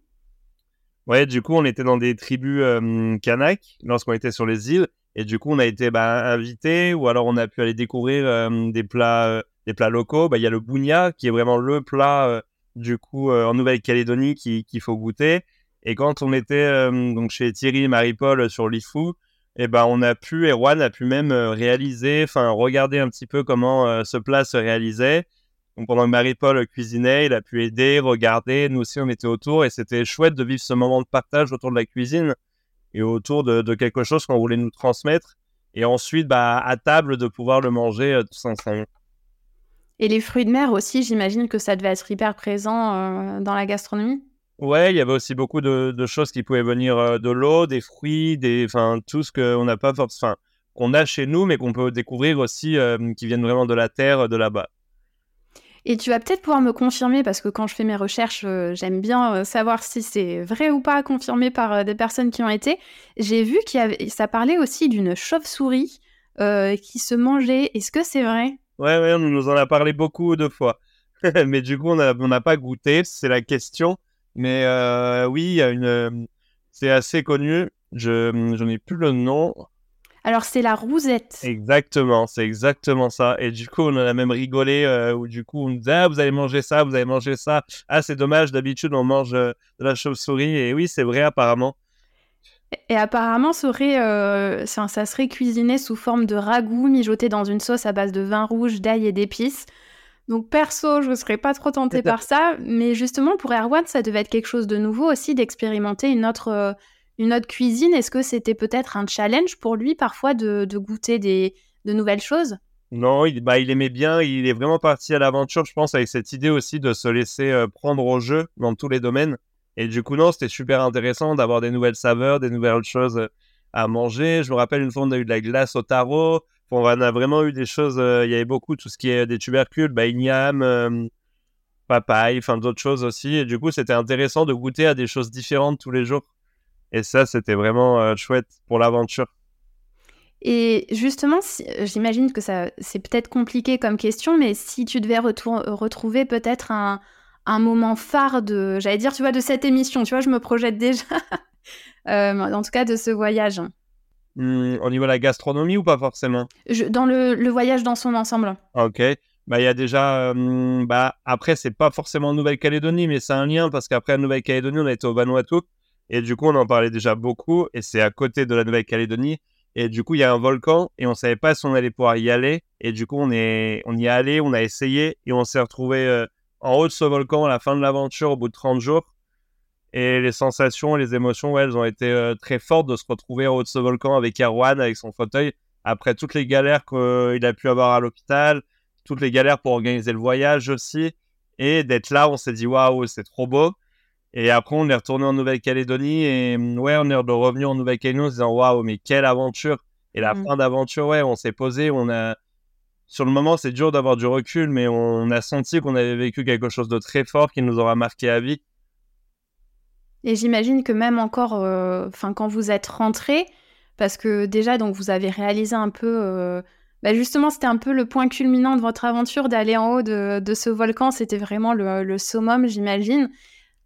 Ouais, du coup, on était dans des tribus euh, kanak lorsqu'on était sur les îles. Et du coup, on a été bah, invités ou alors on a pu aller découvrir euh, des, plats, des plats locaux. Bah, il y a le bougna qui est vraiment le plat du coup en Nouvelle-Calédonie qu'il faut goûter. Et quand on était euh, donc chez Thierry et Marie-Paul sur l'IFU, eh ben, on a pu, Erwan a pu même euh, réaliser, enfin, regarder un petit peu comment euh, ce plat se réalisait. Donc, pendant que Marie-Paul cuisinait, il a pu aider, regarder. Nous aussi, on était autour et c'était chouette de vivre ce moment de partage autour de la cuisine et autour de, quelque chose qu'on voulait nous transmettre. Et ensuite, bah, à table, de pouvoir le manger tous ensemble. Et les fruits de mer aussi, j'imagine que ça devait être hyper présent dans la gastronomie? Ouais, il y avait aussi beaucoup de, choses qui pouvaient venir euh, de l'eau, des fruits, des, enfin tout ce qu'on n'a pas forcément, qu'on a chez nous, mais qu'on peut découvrir aussi, euh, qui viennent vraiment de la terre, de là-bas. Et tu vas peut-être pouvoir me confirmer, parce que quand je fais mes recherches, euh, j'aime bien savoir si c'est vrai ou pas confirmé par des personnes qui ont été. J'ai vu avait, ça parlait aussi d'une chauve-souris qui se mangeait. Est-ce que c'est vrai? Ouais, ouais, on nous en a parlé beaucoup de fois. mais du coup, on n'a pas goûté, c'est la question. Mais euh, oui, il y a une. C'est assez connu. Je n'en ai plus le nom. Alors c'est la rousette. Exactement, c'est exactement ça. Et du coup, on en a même rigolé euh, où du coup on nous disait ah vous allez manger ça, vous allez manger ça. Ah c'est dommage, d'habitude on mange euh, de la chauve-souris et oui c'est vrai apparemment. Et apparemment, ça, serait, ça, ça serait cuisiné sous forme de ragoût mijoté dans une sauce à base de vin rouge, d'ail et d'épices. Donc perso, je ne serais pas trop tentée par ça, mais justement pour Erwan, ça devait être quelque chose de nouveau aussi d'expérimenter une autre, euh, une autre cuisine. Est-ce que c'était peut-être un challenge pour lui parfois de, goûter des, de nouvelles choses? Non, il, bah, il aimait bien, il est vraiment parti à l'aventure, je pense, avec cette idée aussi de se laisser euh, prendre au jeu dans tous les domaines. Et du coup, non, c'était super intéressant d'avoir des nouvelles saveurs, des nouvelles choses euh, à manger. Je me rappelle une fois, on a eu de la glace au tarot on a vraiment eu des choses. Euh, il y avait beaucoup tout ce qui est des tubercules, bah, igname, euh, papaye, enfin d'autres choses aussi. Et du coup, c'était intéressant de goûter à des choses différentes tous les jours. Et ça, c'était vraiment euh, chouette pour l'aventure. Et justement, j'imagine que ça, c'est peut-être compliqué comme question, mais si tu devais retrouver peut-être un, un, moment phare de, j'allais dire, tu vois, de cette émission, tu vois, je me projette déjà, en tout cas de ce voyage. Hmm, au niveau de la gastronomie ou pas forcément? Dans le, voyage dans son ensemble. Ok. Bah, il y a déjà. Euh, bah, après, c'est pas forcément Nouvelle-Calédonie, mais c'est un lien parce qu'après Nouvelle-Calédonie, on a été au Vanuatu. Et du coup, on en parlait déjà beaucoup. Et c'est à côté de la Nouvelle-Calédonie. Et du coup, il y a un volcan et on savait pas si on allait pouvoir y aller. Et du coup, on, est, on y est allé, on a essayé et on s'est retrouvé euh, en haut de ce volcan à la fin de l'aventure au bout de 30 jours. Et les sensations les émotions, ouais, elles ont été euh, très fortes de se retrouver en haut de ce volcan avec Erwan, avec son fauteuil, après toutes les galères qu'il a pu avoir à l'hôpital, toutes les galères pour organiser le voyage aussi. Et d'être là, on s'est dit, waouh, c'est trop beau. Et après, on est retourné en Nouvelle-Calédonie et mm, ouais, on est revenu en Nouvelle-Calédonie en se disant, waouh, mais quelle aventure. Et la mmh. fin d'aventure, ouais, on s'est posé, on a, sur le moment, c'est dur d'avoir du recul, mais on a senti qu'on avait vécu quelque chose de très fort qui nous aura marqué à vie. Et j'imagine que même encore, euh, enfin, quand vous êtes rentré, parce que déjà, donc, vous avez réalisé un peu, euh, bah, justement, c'était un peu le point culminant de votre aventure d'aller en haut de, ce volcan. C'était vraiment le, summum, j'imagine.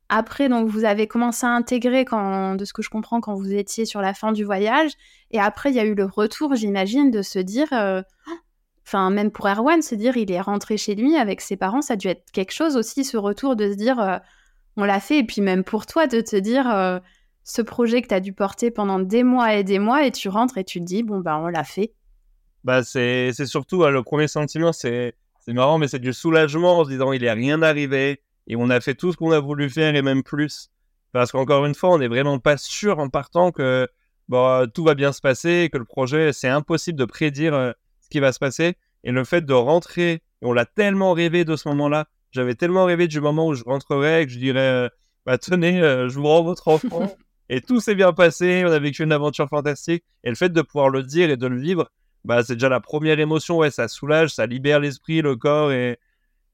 Après, donc, vous avez commencé à intégrer, quand, de ce que je comprends, quand vous étiez sur la fin du voyage. Et après, il y a eu le retour, j'imagine, de se dire, euh, Enfin, même pour Erwan, se dire il est rentré chez lui avec ses parents, ça a dû être quelque chose aussi, ce retour de se dire on l'a fait. Et puis même pour toi, de te dire euh, ce projet que tu as dû porter pendant des mois et des mois, et tu rentres et tu te dis bon, bah on l'a fait. Bah, c'est surtout le premier sentiment, c'est marrant, mais c'est du soulagement en se disant il n'est rien arrivé et on a fait tout ce qu'on a voulu faire et même plus. Parce qu'encore une fois, on n'est vraiment pas sûr en partant que bon, tout va bien se passer, que le projet, c'est impossible de prédire euh, qui va se passer. Et le fait de rentrer, on l'a tellement rêvé de ce moment-là. J'avais tellement rêvé du moment où je rentrerais que je dirais, euh, bah tenez, euh, je vous rends votre enfant. et tout s'est bien passé, on a vécu une aventure fantastique. Et le fait de pouvoir le dire et de le vivre, bah c'est déjà la première émotion. Ouais, ça soulage, ça libère l'esprit, le corps. Et,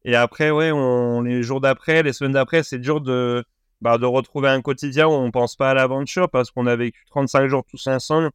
et après, ouais, les jours d'après, les semaines d'après, c'est dur de, bah, de retrouver un quotidien où on pense pas à l'aventure parce qu'on a vécu 35 jours tous ensemble.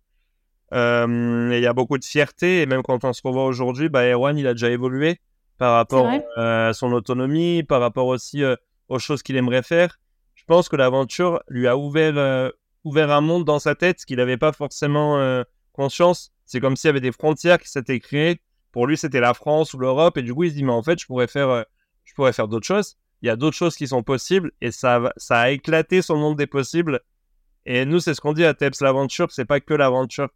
Euh, il y a beaucoup de fierté et même quand on se revoit aujourd'hui, bah, Erwan il a déjà évolué par rapport euh, à son autonomie, par rapport aussi euh, aux choses qu'il aimerait faire. Je pense que l'aventure lui a ouvert, ouvert un monde dans sa tête qu'il n'avait pas forcément conscience. C'est comme s'il y avait des frontières qui s'étaient créées. Pour lui, c'était la France ou l'Europe et du coup, il se dit mais en fait, je pourrais faire, je pourrais faire d'autres choses. Il y a d'autres choses qui sont possibles et ça, ça a éclaté son monde des possibles. Et nous, c'est ce qu'on dit à Teps, l'aventure, c'est pas que l'aventure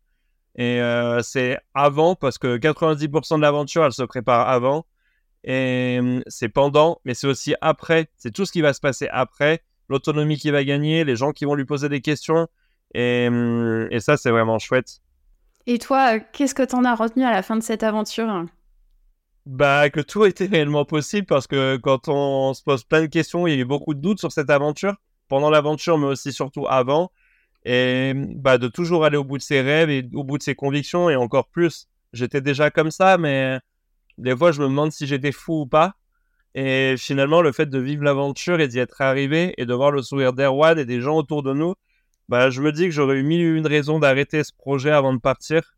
et euh, c'est avant, parce que 90% de l'aventure, elle se prépare avant. Et c'est pendant, mais c'est aussi après. C'est tout ce qui va se passer après. L'autonomie qui va gagner, les gens qui vont lui poser des questions. Et, et ça, c'est vraiment chouette. Et toi, qu'est-ce que tu en as retenu à la fin de cette aventure? Bah, que tout était réellement possible parce que quand on se pose plein de questions, il y a eu beaucoup de doutes sur cette aventure. Pendant l'aventure, mais aussi surtout avant et bah, de toujours aller au bout de ses rêves et au bout de ses convictions et encore plus. J'étais déjà comme ça, mais des fois je me demande si j'étais fou ou pas. Et finalement, le fait de vivre l'aventure et d'y être arrivé et de voir le sourire d'Erwan et des gens autour de nous, bah, je me dis que j'aurais eu mille une raison d'arrêter ce projet avant de partir.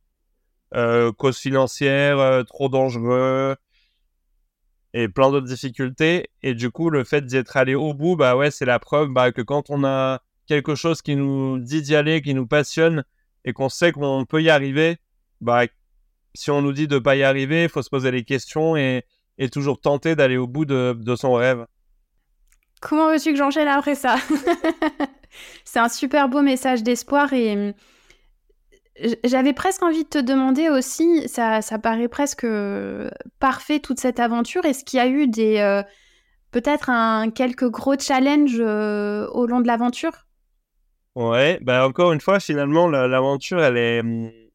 Euh, cause financière, euh, trop dangereux et plein d'autres difficultés. Et du coup, le fait d'y être allé au bout, bah ouais, c'est la preuve bah, que quand on a quelque chose qui nous dit d'y aller, qui nous passionne et qu'on sait qu'on peut y arriver, bah, si on nous dit de ne pas y arriver, il faut se poser les questions et, et toujours tenter d'aller au bout de, de, son rêve. Comment veux-tu que j'enchaîne après ça? C'est un super beau message d'espoir et hum, j'avais presque envie de te demander aussi, ça, ça paraît presque parfait toute cette aventure, est-ce qu'il y a eu des... Euh, peut-être un, quelques gros challenges euh, au long de l'aventure? Ouais, bah encore une fois, finalement, l'aventure, elle est.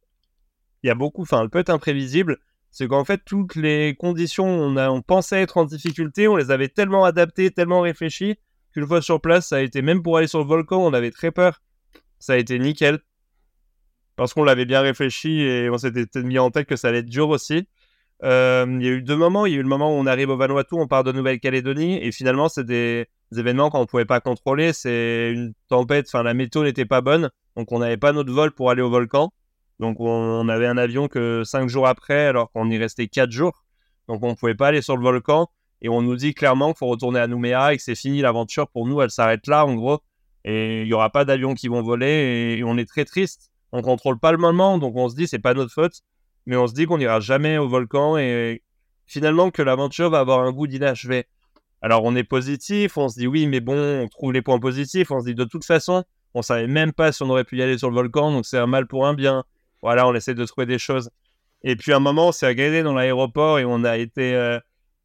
Il y a beaucoup. Enfin, elle peut être imprévisible. C'est qu'en fait, toutes les conditions, on, pensait être en difficulté, on les avait tellement adaptées, tellement réfléchies, qu'une fois sur place, ça a été, même pour aller sur le volcan, on avait très peur. Ça a été nickel. Parce qu'on l'avait bien réfléchi et on s'était mis en tête que ça allait être dur aussi. Euh, il y a eu deux moments. Il y a eu le moment où on arrive au Vanuatu, on part de Nouvelle-Calédonie, et finalement, c'est des, événements qu'on ne pouvait pas contrôler. C'est une tempête, enfin, la météo n'était pas bonne, donc on n'avait pas notre vol pour aller au volcan. Donc on, avait un avion que cinq jours après, alors qu'on y restait quatre jours. Donc on ne pouvait pas aller sur le volcan. Et on nous dit clairement qu'il faut retourner à Nouméa et que c'est fini l'aventure. Pour nous, elle s'arrête là, en gros. Et il n'y aura pas d'avions qui vont voler. Et on est très triste. On contrôle pas le moment, donc on se dit c'est pas notre faute mais on se dit qu'on n'ira jamais au volcan et finalement que l'aventure va avoir un goût d'inachevé. Alors on est positif, on se dit oui, mais bon, on trouve les points positifs, on se dit de toute façon, on savait même pas si on aurait pu y aller sur le volcan, donc c'est un mal pour un bien. Voilà, on essaie de trouver des choses. Et puis à un moment, on s'est agréé dans l'aéroport et on a été, euh,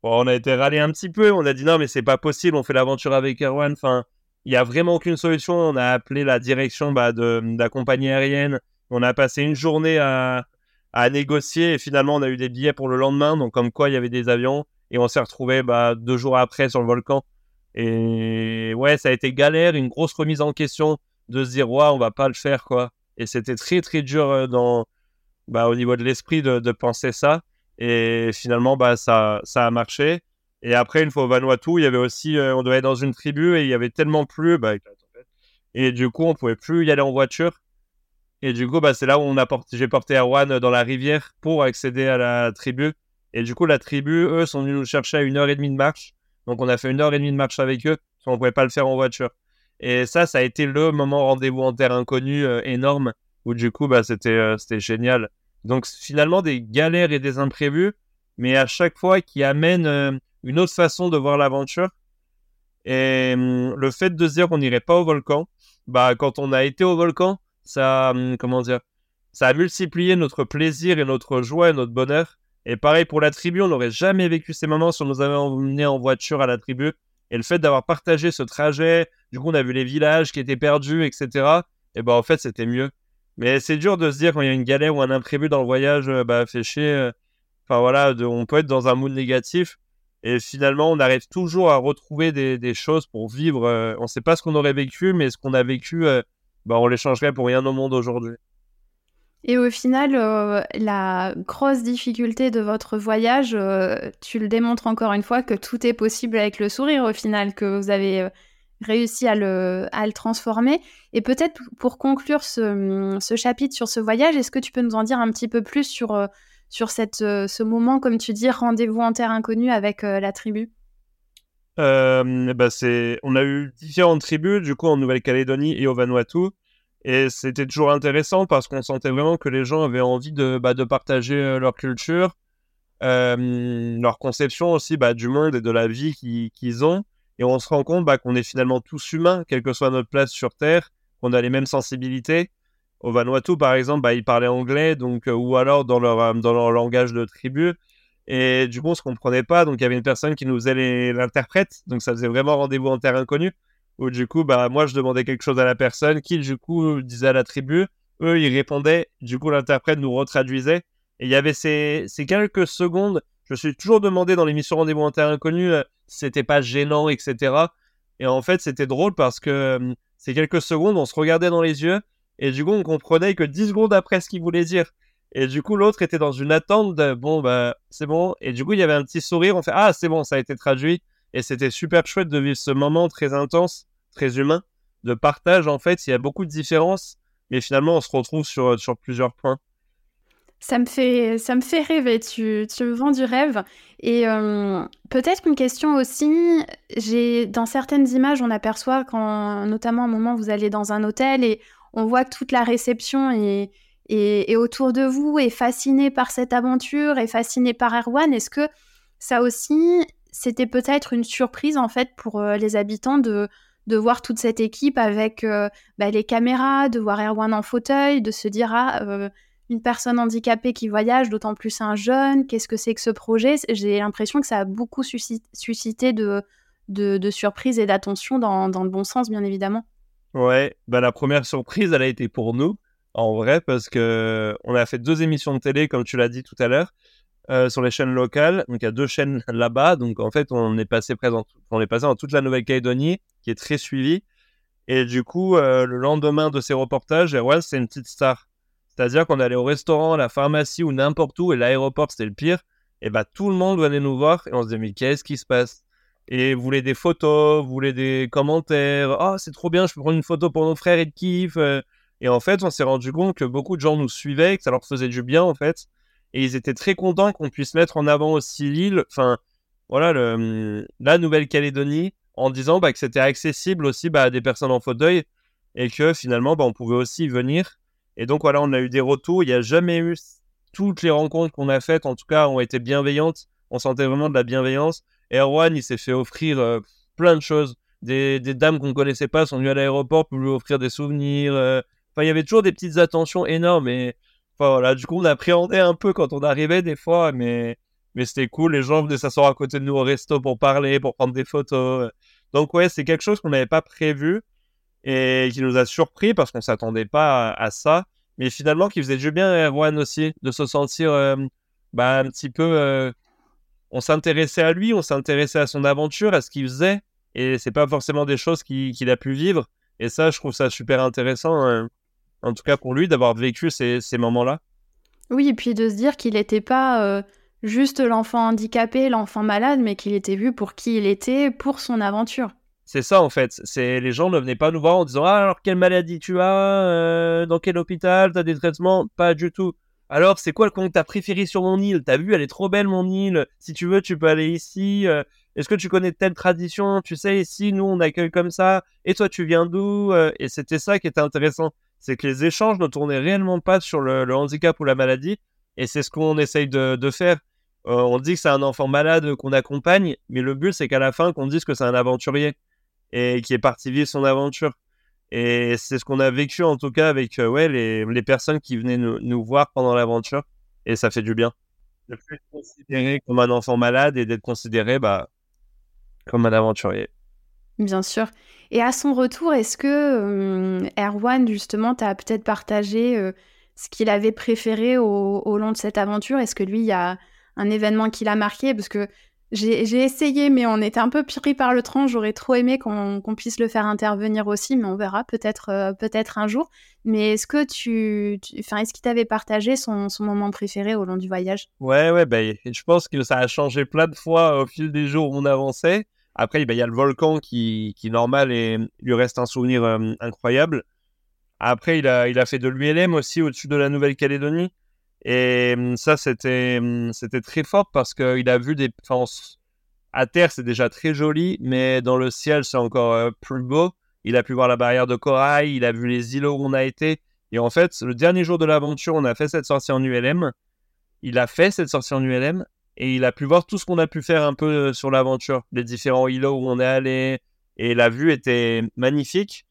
on a été râlé un petit peu. On a dit non, mais c'est pas possible, on fait l'aventure avec Erwan. Enfin, il y a vraiment aucune solution. On a appelé la direction bah, de, de, la compagnie aérienne. On a passé une journée à, à négocier et finalement on a eu des billets pour le lendemain. Donc comme quoi il y avait des avions et on s'est retrouvé bah, deux jours après sur le volcan. Et ouais, ça a été galère, une grosse remise en question de se dire ouais, on va pas le faire quoi. Et c'était très très dur euh, dans bah, au niveau de l'esprit de, penser ça. Et finalement bah ça ça a marché. Et après une fois au Vanuatu, il y avait aussi euh, on devait être dans une tribu et il y avait tellement plu bah, et du coup on pouvait plus y aller en voiture. Et du coup bah c'est là où on a porté j'ai porté Erwan dans la rivière pour accéder à la tribu. Et du coup la tribu eux sont venus nous chercher à une heure et demie de marche. Donc on a fait une heure et demie de marche avec eux, parce qu'on pouvait pas le faire en voiture. Et ça, ça a été le moment rendez-vous en terre inconnue euh, énorme, où du coup, bah, c'était euh, c'était génial. Donc finalement, des galères et des imprévus, mais à chaque fois qui amènent euh, une autre façon de voir l'aventure. Et hum, le fait de dire qu'on n'irait pas au volcan, bah quand on a été au volcan, ça, hum, comment dire, ça a multiplié notre plaisir et notre joie et notre bonheur. Et pareil pour la tribu, on n'aurait jamais vécu ces moments si on nous avait emmenés en voiture à la tribu. Et le fait d'avoir partagé ce trajet, du coup on a vu les villages qui étaient perdus, etc. Et ben en fait c'était mieux. Mais c'est dur de se dire quand il y a une galère ou un imprévu dans le voyage, euh, bah fait chier. Euh. Enfin voilà, on peut être dans un mood négatif. Et finalement, on arrive toujours à retrouver des, choses pour vivre. Euh, on ne sait pas ce qu'on aurait vécu, mais ce qu'on a vécu, bah, on l'échangerait pour rien au monde aujourd'hui. Et au final, euh, la grosse difficulté de votre voyage, euh, tu le démontres encore une fois que tout est possible avec le sourire au final, que vous avez euh, réussi à le, transformer. Et peut-être pour conclure ce, ce, chapitre sur ce voyage, est-ce que tu peux nous en dire un petit peu plus sur, sur cette, ce moment, comme tu dis, rendez-vous en terre inconnue avec la tribu? Bah On a eu différentes tribus, du coup en Nouvelle-Calédonie et au Vanuatu. Et c'était toujours intéressant parce qu'on sentait vraiment que les gens avaient envie de, bah, partager euh, leur culture, euh, leur conception aussi bah, du monde et de la vie qu'ils ont. Et on se rend compte bah, qu'on est finalement tous humains, quelle que soit notre place sur Terre, qu'on a les mêmes sensibilités. Au Vanuatu, par exemple, ils parlaient anglais, donc, euh, ou alors dans leur, dans leur langage de tribu. Et du coup, on se comprenait pas. Donc, il y avait une personne qui nous faisait l'interprète. Donc, ça faisait vraiment rendez-vous en terre inconnue où du coup, bah, moi, je demandais quelque chose à la personne, qui, du coup, disait à la tribu. Eux, ils répondaient. Du coup, l'interprète nous retraduisait. Et il y avait ces, ces quelques secondes. Je me suis toujours demandé dans l'émission Rendez-vous en Terre Inconnue euh, c'était pas gênant, etc. Et en fait, c'était drôle parce que euh, ces quelques secondes, on se regardait dans les yeux. Et du coup, on comprenait que 10 secondes après ce qu'il voulait dire. Et du coup, l'autre était dans une attente de bon, bah, c'est bon. Et du coup, il y avait un petit sourire. On fait ah, c'est bon, ça a été traduit. Et c'était super chouette de vivre ce moment très intense très humain de partage. En fait, il y a beaucoup de différences, mais finalement, on se retrouve sur, sur plusieurs points. Ça me fait, ça me fait rêver, tu, tu me vends du rêve. Et euh, peut-être une question aussi, j'ai dans certaines images, on aperçoit quand, notamment un moment, vous allez dans un hôtel et on voit toute la réception est, est, autour de vous, est fascinée par cette aventure, est fascinée par Erwan. Est-ce que ça aussi, c'était peut-être une surprise en fait pour euh, les habitants de, de voir toute cette équipe avec euh, bah, les caméras, de voir Erwan en fauteuil, de se dire ah euh, une personne handicapée qui voyage, d'autant plus un jeune, qu'est-ce que c'est que ce projet? J'ai l'impression que ça a beaucoup suscité de, surprises et d'attention dans, le bon sens, bien évidemment. Ouais, bah la première surprise, elle a été pour nous, en vrai, parce que on a fait deux émissions de télé, comme tu l'as dit tout à l'heure. Euh, sur les chaînes locales. Donc il y a deux chaînes là-bas. Donc en fait, on est passé présent, on est passé dans toute la Nouvelle-Calédonie, qui est très suivie. Et du coup, euh, le lendemain de ces reportages, Erwan, c'est une petite star. C'est-à-dire qu'on allait au restaurant, à la pharmacie ou n'importe où, et l'aéroport, c'était le pire. Et bah tout le monde venait nous voir et on se disait mais qu'est-ce qui se passe? Et voulait des photos, voulait des commentaires? oh, c'est trop bien, je peux prendre une photo pour nos frères et de kiff. Et en fait, on s'est rendu compte que beaucoup de gens nous suivaient, que ça leur faisait du bien en fait et ils étaient très contents qu'on puisse mettre en avant aussi l'île, enfin voilà le, la Nouvelle-Calédonie, en disant bah, que c'était accessible aussi bah, à des personnes en fauteuil et que finalement bah, on pouvait aussi venir. Et donc voilà, on a eu des retours. Il n'y a jamais eu toutes les rencontres qu'on a faites, en tout cas, ont été bienveillantes. On sentait vraiment de la bienveillance. Erwan, il s'est fait offrir euh, plein de choses. Des, des dames qu'on connaissait pas sont venues à l'aéroport pour lui offrir des souvenirs. Euh. Enfin, il y avait toujours des petites attentions énormes. Et voilà, du coup, on appréhendait un peu quand on arrivait des fois, mais, mais c'était cool. Les gens venaient s'asseoir à côté de nous au resto pour parler, pour prendre des photos. Donc ouais, c'est quelque chose qu'on n'avait pas prévu et qui nous a surpris parce qu'on s'attendait pas à, ça. Mais finalement, qui faisait du bien à Erwan aussi, de se sentir euh, bah, un petit peu... Euh, on s'intéressait à lui, on s'intéressait à son aventure, à ce qu'il faisait. Et c'est pas forcément des choses qu'il a pu vivre. Et ça, je trouve ça super intéressant, hein. En tout cas pour lui, d'avoir vécu ces, ces moments-là. Oui, et puis de se dire qu'il n'était pas euh, juste l'enfant handicapé, l'enfant malade, mais qu'il était vu pour qui il était, pour son aventure. C'est ça en fait. C'est les gens ne venaient pas nous voir en disant ah, alors quelle maladie tu as, euh, dans quel hôpital, t'as des traitements, pas du tout. Alors c'est quoi le compte t'as préféré sur mon île? T'as vu, elle est trop belle mon île. Si tu veux, tu peux aller ici. Euh. Est-ce que tu connais telle tradition? Tu sais ici nous on accueille comme ça. Et toi tu viens d'où Et c'était ça qui était intéressant c'est que les échanges ne tournaient réellement pas sur le, handicap ou la maladie, et c'est ce qu'on essaye de, faire. Euh, on dit que c'est un enfant malade qu'on accompagne, mais le but c'est qu'à la fin qu'on dise que c'est un aventurier et qui est parti vivre son aventure. Et c'est ce qu'on a vécu en tout cas avec euh, ouais, les, personnes qui venaient nous, voir pendant l'aventure, et ça fait du bien. De plus être considéré comme un enfant malade et d'être considéré bah, comme un aventurier. Bien sûr. Et à son retour, est-ce que euh, Erwan, justement, t'a peut-être partagé euh, ce qu'il avait préféré au, long de cette aventure? Est-ce que lui, il y a un événement qui l'a marqué? Parce que j'ai essayé, mais on était un peu pris par le train. J'aurais trop aimé qu'on puisse le faire intervenir aussi, mais on verra peut-être euh, peut-être un jour. Mais est-ce que tu, est-ce qu'il t'avait partagé son, son, moment préféré au long du voyage? Ouais, ouais, ben, je pense que ça a changé plein de fois au fil des jours où on avançait. Après, bah, il y a le volcan qui, qui normal et lui reste un souvenir euh, incroyable. Après, il a, fait de l'ULM aussi au-dessus de la Nouvelle-Calédonie. Et hum, ça, c'était, hum, c'était très fort parce qu'il a vu des. Enfin, à terre, c'est déjà très joli, mais dans le ciel, c'est encore euh, plus beau. Il a pu voir la barrière de corail, il a vu les îlots où on a été. Et en fait, le dernier jour de l'aventure, on a fait cette sortie en ULM. Il a fait cette sortie en ULM et il a pu voir tout ce qu'on a pu faire un peu euh, sur l'aventure, les différents îlots où on est allé, et la vue était magnifique.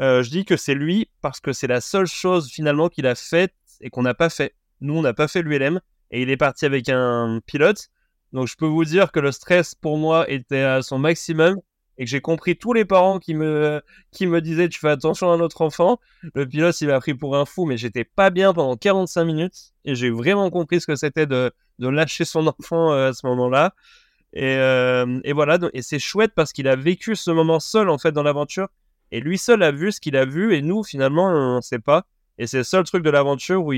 Euh, je dis que c'est lui parce que c'est la seule chose finalement qu'il a faite et qu'on n'a pas fait. Nous, on n'a pas fait l'ULM et il est parti avec un pilote. Donc, je peux vous dire que le stress pour moi était à son maximum et que j'ai compris tous les parents qui me, qui me disaient tu fais attention à notre enfant. Le pilote, il m'a pris pour un fou, mais j'étais pas bien pendant 45 minutes et j'ai vraiment compris ce que c'était de, de lâcher son enfant euh, à ce moment-là. Et, euh, et, voilà, et c'est chouette parce qu'il a vécu ce moment seul en fait dans l'aventure. Et lui seul a vu ce qu'il a vu et nous finalement on ne sait pas. Et c'est le seul truc de l'aventure où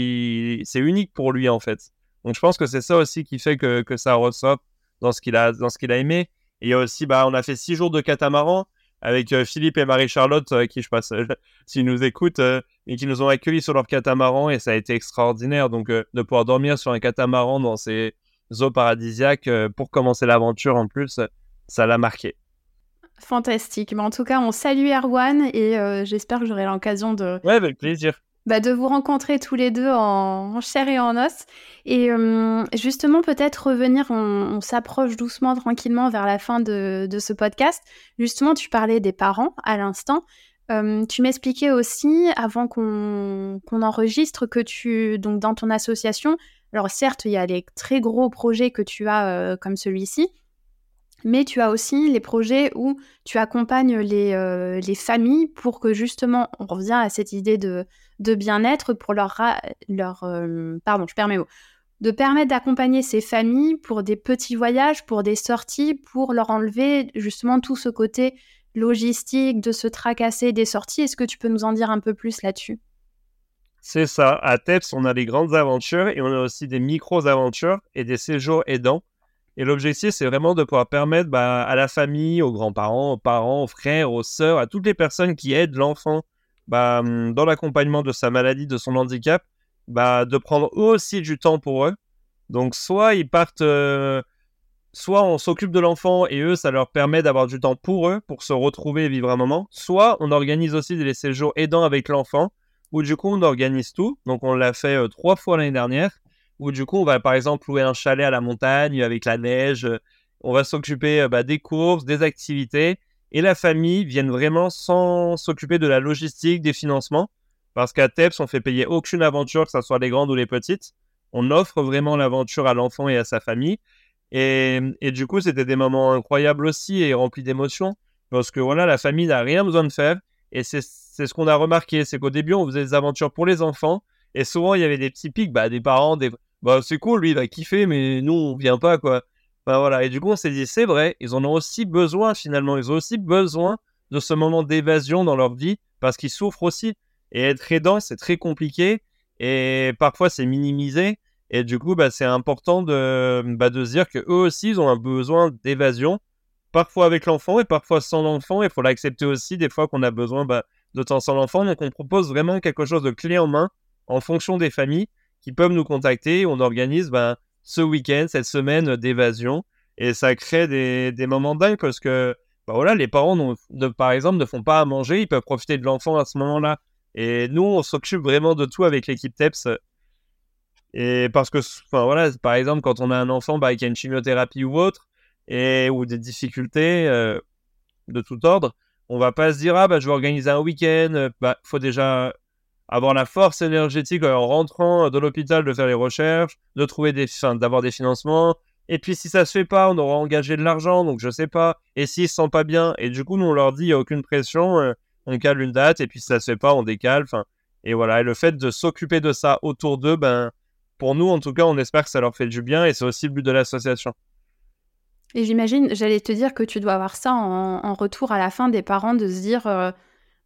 c'est unique pour lui en fait. Donc je pense que c'est ça aussi qui fait que, que ça ressort dans ce qu'il a, dans ce qu'il a aimé. Et il y a aussi, bah, on a fait six jours de catamaran avec euh, Philippe et Marie-Charlotte, qui je passe, s'ils nous écoutent, et qui nous ont accueillis sur leur catamaran et ça a été extraordinaire. Donc, euh, de pouvoir dormir sur un catamaran dans ces eaux paradisiaques euh, pour commencer l'aventure en plus, ça l'a marqué. Fantastique. Mais en tout cas, on salue Erwan et euh, j'espère que j'aurai l'occasion de. Ouais, avec plaisir. Bah, de vous rencontrer tous les deux en, chair et en os. Et justement, peut-être revenir, on, s'approche doucement, tranquillement vers la fin de, ce podcast. Justement, tu parlais des parents à l'instant tu m'expliquais aussi, avant qu'on enregistre, que tu, donc dans ton association, alors certes, il y a les très gros projets que tu as comme celui-ci, mais tu as aussi les projets où tu accompagnes les, les, familles pour que justement, on revient à cette idée de, bien-être pour leur, leur pardon, je de permettre d'accompagner ces familles pour des petits voyages, pour des sorties, pour leur enlever justement tout ce côté logistique, de se tracasser des sorties. Est-ce que tu peux nous en dire un peu plus là-dessus? C'est ça. À TEPS, on a des grandes aventures et on a aussi des micro-aventures et des séjours aidants. Et l'objectif, c'est vraiment de pouvoir permettre bah, à la famille, aux grands-parents, aux parents, aux frères, aux sœurs, à toutes les personnes qui aident l'enfant hum, dans l'accompagnement de sa maladie, de son handicap, bah, de prendre aussi du temps pour eux. Donc, soit ils partent euh, soit on s'occupe de l'enfant et eux, ça leur permet d'avoir du temps pour eux, pour se retrouver et vivre un moment, soit on organise aussi des séjours aidants avec l'enfant, où du coup on organise tout. Donc on l'a fait euh, trois fois l'année dernière, où du coup on va par exemple louer un chalet à la montagne avec la neige, on va s'occuper euh, bah, des courses, des activités, et la famille vient vraiment sans s'occuper de la logistique, des financements, parce qu'à TEPS on fait payer aucune aventure, que ce soit les grandes ou les petites. On offre vraiment l'aventure à l'enfant et à sa famille. Et, du coup, c'était des moments incroyables aussi et remplis d'émotions. parce que voilà, la famille n'a rien besoin de faire. Et c'est ce qu'on a remarqué, c'est qu'au début, on faisait des aventures pour les enfants, et souvent, il y avait des petits pics, bah, des parents, des... Bah, c'est cool, lui, il va kiffer, mais nous, on vient pas, quoi. Bah, voilà. Et du coup, on s'est dit, c'est vrai, ils en ont aussi besoin, finalement. Ils ont aussi besoin de ce moment d'évasion dans leur vie, parce qu'ils souffrent aussi. Et être aidant, c'est très compliqué, et parfois, c'est minimisé. Et du coup, bah, c'est important de, bah, se dire qu'eux aussi, ils ont un besoin d'évasion, parfois avec l'enfant et parfois sans l'enfant. Il faut l'accepter aussi, des fois qu'on a besoin bah, de temps sans l'enfant. Donc, on propose vraiment quelque chose de clé en main en fonction des familles qui peuvent nous contacter. On organise ben, ce week-end, cette semaine d'évasion. Et ça crée des, moments dingues parce que ben voilà, les parents, par exemple, ne font pas à manger. Ils peuvent profiter de l'enfant à ce moment-là. Et nous, on s'occupe vraiment de tout avec l'équipe TEPS. Et parce que, enfin voilà, par exemple, quand on a un enfant bah, qui a une chimiothérapie ou autre, et, ou des difficultés euh, de tout ordre, on va pas se dire, ah bah je vais organiser un week-end, bah faut déjà avoir la force énergétique en rentrant de l'hôpital de faire les recherches, de trouver des, d'avoir des financements. Et puis si ça se fait pas, on aura engagé de l'argent, donc je sais pas. Et s'ils se sentent pas bien, et du coup nous on leur dit il y a aucune pression, euh, on cale une date, et puis si ça se fait pas, on décale. Et voilà. Et le fait de s'occuper de ça autour d'eux, ben pour nous en tout cas, on espère que ça leur fait du bien, et c'est aussi le but de l'association. Et j'imagine, j'allais te dire que tu dois avoir ça en, retour à la fin des parents de se dire. Euh,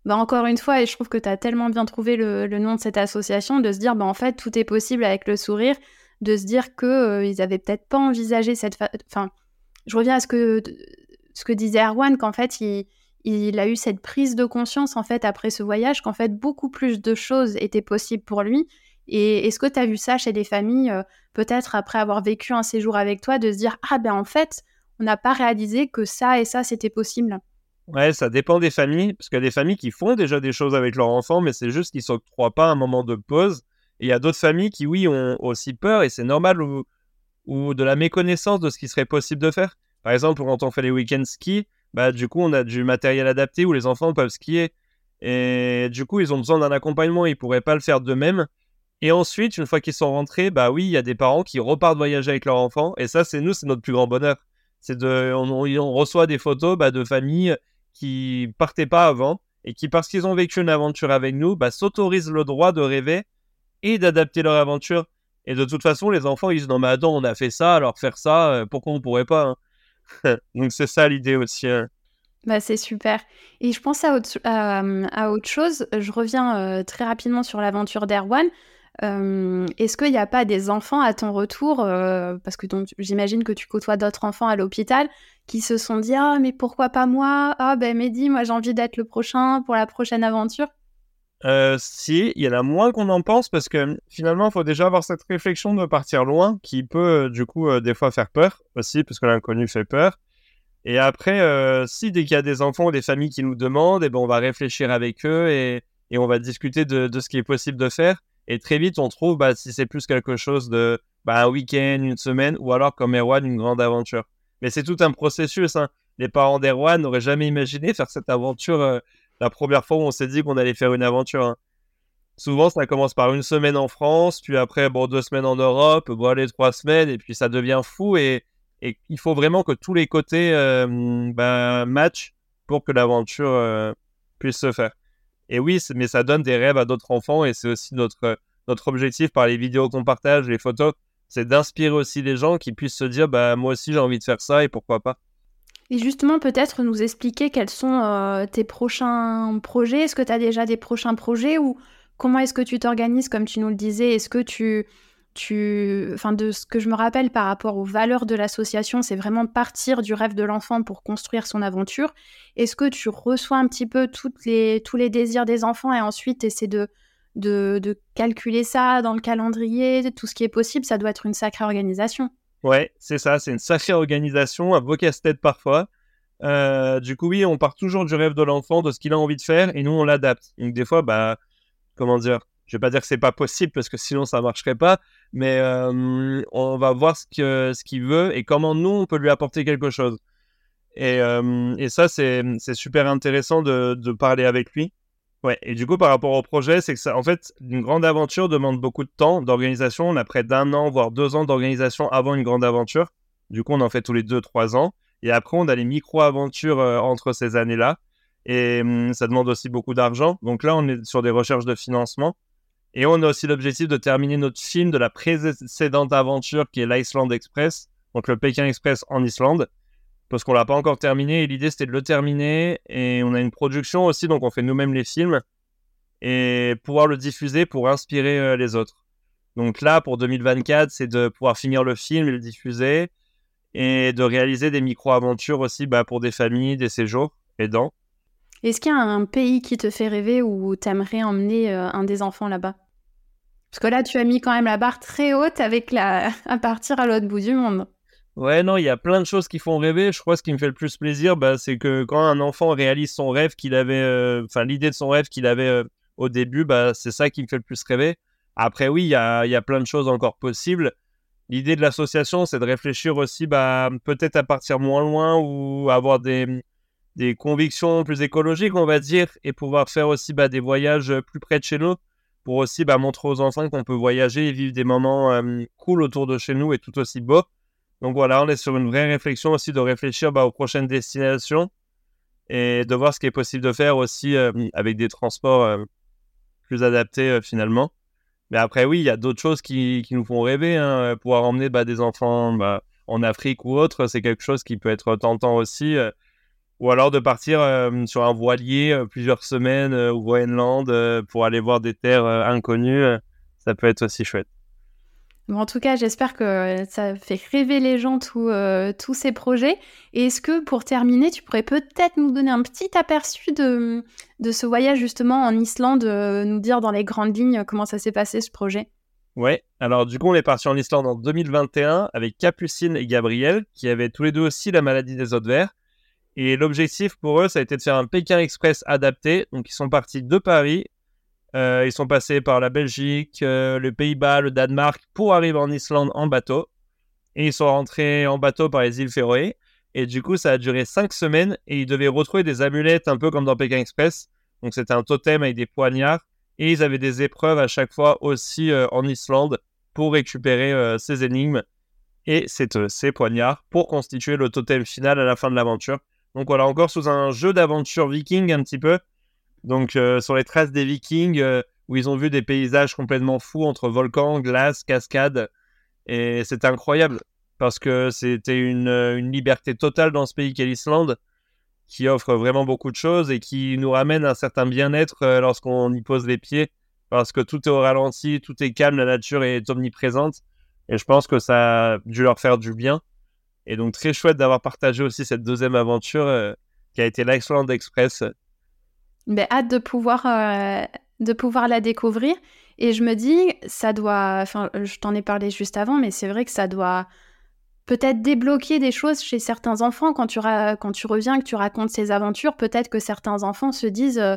bah, encore une fois, et je trouve que tu as tellement bien trouvé le, nom de cette association, de se dire, bah, en fait, tout est possible avec le sourire, de se dire qu'ils euh, avaient peut-être pas envisagé cette... Je reviens à ce que, ce que disait Erwan, qu'en fait, il, il a eu cette prise de conscience, en fait, après ce voyage, qu'en fait, beaucoup plus de choses étaient possibles pour lui. Et est-ce que tu as vu ça chez des familles, euh, peut-être après avoir vécu un séjour avec toi, de se dire, ah ben en fait, on n'a pas réalisé que ça et ça, c'était possible? Ouais, ça dépend des familles, parce qu'il y a des familles qui font déjà des choses avec leurs enfants, mais c'est juste qu'ils ne s'octroient pas un moment de pause. Et il y a d'autres familles qui, oui, ont aussi peur, et c'est normal, ou, ou, de la méconnaissance de ce qui serait possible de faire. Par exemple, quand on fait les week-ends ski, bah, du coup, on a du matériel adapté où les enfants peuvent skier. Et du coup, ils ont besoin d'un accompagnement, ils ne pourraient pas le faire d'eux-mêmes. Et ensuite, une fois qu'ils sont rentrés, bah oui, il y a des parents qui repartent voyager avec leurs enfants. Et ça, c'est nous, c'est notre plus grand bonheur. C'est de, on, on, reçoit des photos bah, de familles qui partaient pas avant et qui, parce qu'ils ont vécu une aventure avec nous, bah, s'autorisent le droit de rêver et d'adapter leur aventure. Et de toute façon, les enfants, ils disent non, mais attends, on a fait ça, alors faire ça, euh, pourquoi on pourrait pas hein? Donc c'est ça l'idée aussi. Hein. Bah, c'est super. Et je pense à autre, à, autre chose. Je reviens euh, très rapidement sur l'aventure d'Erwan. Euh, est-ce qu'il n'y a pas des enfants à ton retour, euh, parce que j'imagine que tu côtoies d'autres enfants à l'hôpital, qui se sont dit Ah, mais pourquoi pas moi? Ah, ben Mehdi, moi j'ai envie d'être le prochain pour la prochaine aventure euh, Si, il y en a moins qu'on en pense, parce que finalement, il faut déjà avoir cette réflexion de partir loin, qui peut du coup des fois faire peur aussi, parce que l'inconnu fait peur. Et après, si dès qu'il y a des enfants ou des familles qui nous demandent, et eh ben, on va réfléchir avec eux et, et on va discuter de, de ce qui est possible de faire. Et très vite, on trouve bah, si c'est plus quelque chose de bah, un week-end, une semaine, ou alors comme Erwan, une grande aventure. Mais c'est tout un processus. Hein. Les parents d'Erwan n'auraient jamais imaginé faire cette aventure euh, la première fois où on s'est dit qu'on allait faire une aventure. Hein. Souvent, ça commence par une semaine en France, puis après, bon, deux semaines en Europe, bon, trois semaines, et puis ça devient fou. Et, et il faut vraiment que tous les côtés euh, bah, matchent pour que l'aventure euh, puisse se faire. Et oui, mais ça donne des rêves à d'autres enfants et c'est aussi notre, notre objectif par les vidéos qu'on partage, les photos, c'est d'inspirer aussi les gens qui puissent se dire bah moi aussi j'ai envie de faire ça et pourquoi pas. Et justement, peut-être nous expliquer quels sont euh, tes prochains projets. Est-ce que tu as déjà des prochains projets ou comment est-ce que tu t'organises comme tu nous le disais? Est-ce que tu enfin de ce que je me rappelle par rapport aux valeurs de l'association, c'est vraiment partir du rêve de l'enfant pour construire son aventure. Est-ce que tu reçois un petit peu toutes les, tous les désirs des enfants et ensuite essaies de, de, de, calculer ça dans le calendrier, tout ce qui est possible? Ça doit être une sacrée organisation. Ouais, c'est ça, c'est une sacrée organisation, un beau casse-tête parfois. Euh, du coup, oui, on part toujours du rêve de l'enfant, de ce qu'il a envie de faire, et nous, on l'adapte. Donc, des fois, bah, comment dire, je vais pas dire que c'est pas possible parce que sinon ça marcherait pas, mais euh, on va voir ce qu'il veut et comment nous on peut lui apporter quelque chose. Et, euh, ça c'est super intéressant de, parler avec lui. Ouais. Et du coup par rapport au projet, c'est que ça, en fait, une grande aventure demande beaucoup de temps d'organisation. On a près d'un an voire deux ans d'organisation avant une grande aventure. Du coup, on en fait tous les deux trois ans. Et après, on a les micro-aventures entre ces années-là. Et hum, ça demande aussi beaucoup d'argent. Donc là, on est sur des recherches de financement. Et on a aussi l'objectif de terminer notre film de la précédente aventure qui est l'Iceland Express, donc le Pékin Express en Islande, parce qu'on l'a pas encore terminé. Et l'idée c'était de le terminer. Et on a une production aussi, donc on fait nous-mêmes les films et pouvoir le diffuser pour inspirer euh, les autres. Donc là, pour 2024, c'est de pouvoir finir le film et le diffuser et de réaliser des micro-aventures aussi bah, pour des familles, des séjours aidants. Est-ce qu'il y a un pays qui te fait rêver ou tu aimerais emmener euh, un des enfants là-bas? Parce que là, tu as mis quand même la barre très haute avec la... à partir à l'autre bout du monde. Ouais, non, il y a plein de choses qui font rêver. Je crois que ce qui me fait le plus plaisir, bah, c'est que quand un enfant réalise son rêve qu'il avait, euh, enfin l'idée de son rêve qu'il avait euh, au début, bah, c'est ça qui me fait le plus rêver. Après, oui, il y a, plein de choses encore possibles. L'idée de l'association, c'est de réfléchir aussi, bah, peut-être à partir moins loin ou avoir des, convictions plus écologiques, on va dire, et pouvoir faire aussi des voyages plus près de chez nous pour aussi bah, montrer aux enfants qu'on peut voyager et vivre des moments cool autour de chez nous et tout aussi beaux. Donc voilà, on est sur une vraie réflexion aussi de réfléchir bah, aux prochaines destinations et de voir ce qui est possible de faire aussi avec des transports plus adaptés finalement. Mais après, oui, il y a d'autres choses qui, nous font rêver. Hein. Pouvoir emmener bah, des enfants en Afrique ou autre, c'est quelque chose qui peut être tentant aussi ou alors de partir euh, sur un voilier euh, plusieurs semaines euh, au Groenland pour aller voir des terres inconnues, ça peut être aussi chouette. en tout cas, j'espère que ça fait rêver les gens tous ces projets. Et est-ce que pour terminer, tu pourrais peut-être nous donner un petit aperçu de, de ce voyage justement en Islande, nous dire dans les grandes lignes comment ça s'est passé ce projet? Ouais, alors du coup, on est parti en Islande en 2021 avec Capucine et Gabriel, qui avaient tous les deux aussi la maladie des de verre. Et l'objectif pour eux, ça a été de faire un Pékin Express adapté. Donc, ils sont partis de Paris. Euh, ils sont passés par la Belgique, euh, le Pays-Bas, le Danemark pour arriver en Islande en bateau. Et ils sont rentrés en bateau par les îles Féroé. Et du coup, ça a duré cinq semaines et ils devaient retrouver des amulettes un peu comme dans Pékin Express. Donc, c'était un totem avec des poignards. Et ils avaient des épreuves à chaque fois aussi euh, en Islande pour récupérer ces énigmes et ces poignards pour constituer le totem final à la fin de l'aventure. Donc voilà, encore sous un jeu d'aventure viking un petit peu. Donc euh, sur les traces des vikings, euh, où ils ont vu des paysages complètement fous entre volcans, glace, cascades. Et c'était incroyable, parce que c'était une, euh, une, liberté totale dans ce pays qu'est l'Islande, qui offre vraiment beaucoup de choses et qui nous ramène un certain bien-être lorsqu'on y pose les pieds, parce que tout est au ralenti, tout est calme, la nature est omniprésente. Et je pense que ça a dû leur faire du bien. Et donc, très chouette d'avoir partagé aussi cette deuxième aventure euh, qui a été l'Iceland Express. Ben, hâte de pouvoir, euh, de pouvoir la découvrir. Et je me dis, ça doit. Enfin, je t'en ai parlé juste avant, mais c'est vrai que ça doit peut-être débloquer des choses chez certains enfants quand tu, quand tu reviens, que tu racontes ces aventures. Peut-être que certains enfants se disent. Euh,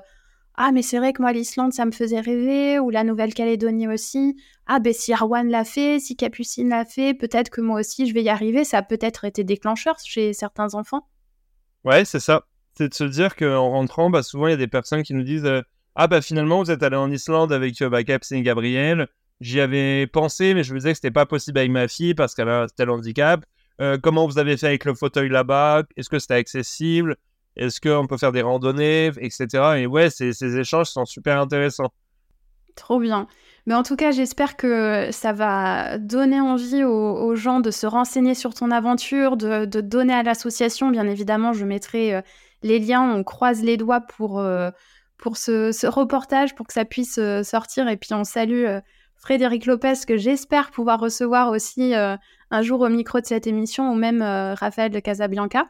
ah, mais c'est vrai que moi, l'Islande, ça me faisait rêver, ou la Nouvelle-Calédonie aussi. Ah, ben si Arwan l'a fait, si Capucine l'a fait, peut-être que moi aussi, je vais y arriver. Ça a peut-être été déclencheur chez certains enfants. Ouais, c'est ça. C'est de se dire qu'en rentrant, bah, souvent, il y a des personnes qui nous disent euh, Ah, bah finalement, vous êtes allé en Islande avec euh, bah, Capucine Gabriel. J'y avais pensé, mais je me disais que c'était pas possible avec ma fille parce qu'elle a tel handicap. Euh, comment vous avez fait avec le fauteuil là-bas? Est-ce que c'était accessible? Est-ce qu'on peut faire des randonnées, etc. Et ouais, ces, échanges sont super intéressants. Trop bien. Mais en tout cas, j'espère que ça va donner envie aux, gens de se renseigner sur ton aventure, de, donner à l'association. Bien évidemment, je mettrai euh, les liens. On croise les doigts pour, euh, pour ce, reportage, pour que ça puisse euh, sortir. Et puis, on salue Frédéric Lopez, que j'espère pouvoir recevoir aussi un jour au micro de cette émission, ou même Raphaël de Casabianca.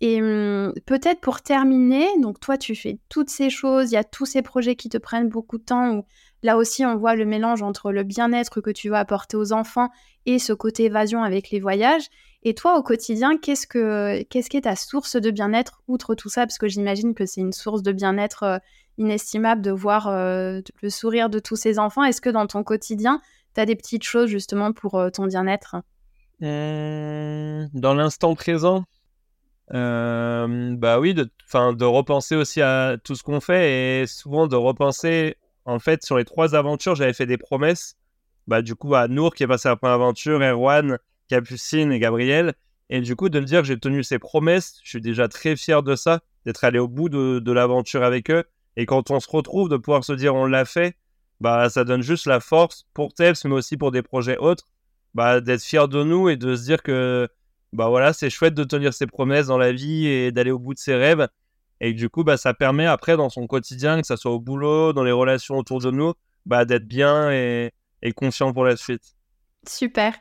Et hum, peut-être pour terminer, donc toi tu fais toutes ces choses, il y a tous ces projets qui te prennent beaucoup de temps, où là aussi on voit le mélange entre le bien-être que tu veux apporter aux enfants et ce côté évasion avec les voyages. Et toi au quotidien, qu'est-ce que qu'est-ce qui est ta source de bien-être outre tout ça? Parce que j'imagine que c'est une source de bien-être euh, inestimable de voir euh, le sourire de tous ces enfants. Est-ce que dans ton quotidien, tu as des petites choses justement pour euh, ton bien-être? Dans l'instant présent? Euh, bah oui, de, de repenser aussi à tout ce qu'on fait et souvent de repenser, en fait, sur les trois aventures, j'avais fait des promesses. Bah, du coup, à Nour qui est passé la première aventure, Erwan, Capucine et Gabriel. Et du coup, de me dire que j'ai tenu ces promesses, je suis déjà très fier de ça, d'être allé au bout de, l'aventure avec eux. Et quand on se retrouve, de pouvoir se dire on l'a fait, bah ça donne juste la force pour TEPS, mais aussi pour des projets autres, bah, d'être fier de nous et de se dire que bah voilà, c'est chouette de tenir ses promesses dans la vie et d'aller au bout de ses rêves. Et du coup, bah, ça permet après dans son quotidien, que ce soit au boulot, dans les relations autour de nous, bah, d'être bien et, et confiant pour la suite. Super.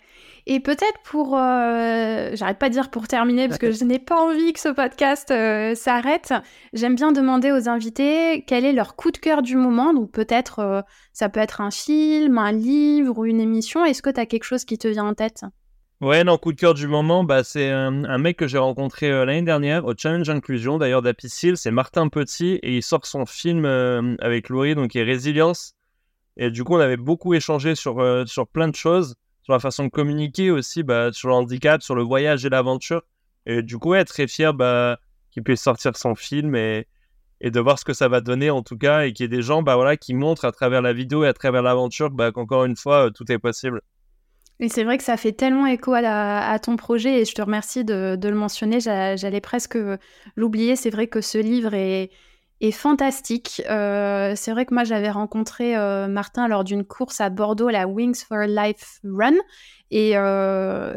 Et peut-être pour, euh, j'arrête pas de dire pour terminer parce que je n'ai pas envie que ce podcast euh, s'arrête. J'aime bien demander aux invités quel est leur coup de cœur du moment. Donc peut-être euh, ça peut être un film, un livre ou une émission. Est-ce que tu as quelque chose qui te vient en tête? Ouais, non, coup de cœur du moment, bah, c'est un, mec que j'ai rencontré l'année dernière au Challenge Inclusion, d'ailleurs d'Apicil, c'est Martin Petit, et il sort son film avec Laurie, donc qui est Résilience. Et du coup, on avait beaucoup échangé sur, sur plein de choses sur la façon de communiquer aussi, bah, sur le handicap, sur le voyage et l'aventure. Et du coup, être très fier bah, qu'il puisse sortir son film et, et de voir ce que ça va donner en tout cas, et qu'il y ait des gens bah, voilà, qui montrent à travers la vidéo et à travers l'aventure bah, qu'encore une fois, euh, tout est possible. Et c'est vrai que ça fait tellement écho à, ton projet et je te remercie de, de le mentionner. J'allais presque l'oublier. C'est vrai que ce livre est, est fantastique. Euh, c'est vrai que moi, j'avais rencontré euh, Martin lors d'une course à Bordeaux, la Wings for Life Run. Et, euh,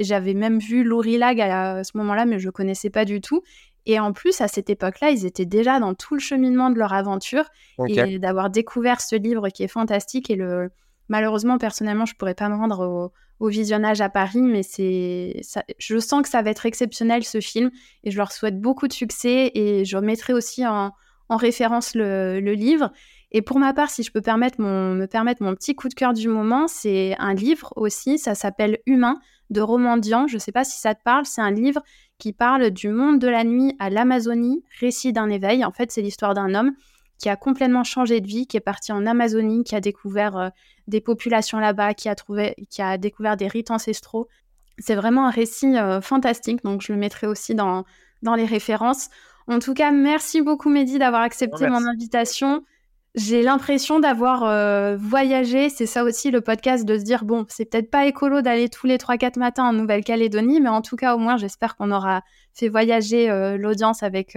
j'avais même vu Laurie Lag à, ce moment-là, mais je ne connaissais pas du tout. Et en plus, à cette époque-là, ils étaient déjà dans tout le cheminement de leur aventure. Et d'avoir découvert ce livre qui est fantastique. Et le... malheureusement, personnellement, je ne pourrais pas me rendre au, visionnage à Paris, mais c'est, je sens que ça va être exceptionnel ce film. Et je leur souhaite beaucoup de succès. Et je mettrai aussi en, en référence le, livre. Et pour ma part, si je peux permettre mon, me permettre mon petit coup de cœur du moment, c'est un livre aussi, ça s'appelle Humain de Romandian. Je ne sais pas si ça te parle, c'est un livre qui parle du monde de la nuit à l'Amazonie, récit d'un éveil. En fait, c'est l'histoire d'un homme qui a complètement changé de vie, qui est parti en Amazonie, qui a découvert euh, des populations là-bas, qui a trouvé, qui a découvert des rites ancestraux. C'est vraiment un récit euh, fantastique, donc je le mettrai aussi dans, dans les références. En tout cas, merci beaucoup Mehdi d'avoir accepté mon invitation. J'ai l'impression d'avoir euh, voyagé. C'est ça aussi le podcast, de se dire, bon, c'est peut-être pas écolo d'aller tous les 3-4 matins en Nouvelle-Calédonie, mais en tout cas, au moins, j'espère qu'on aura fait voyager l'audience avec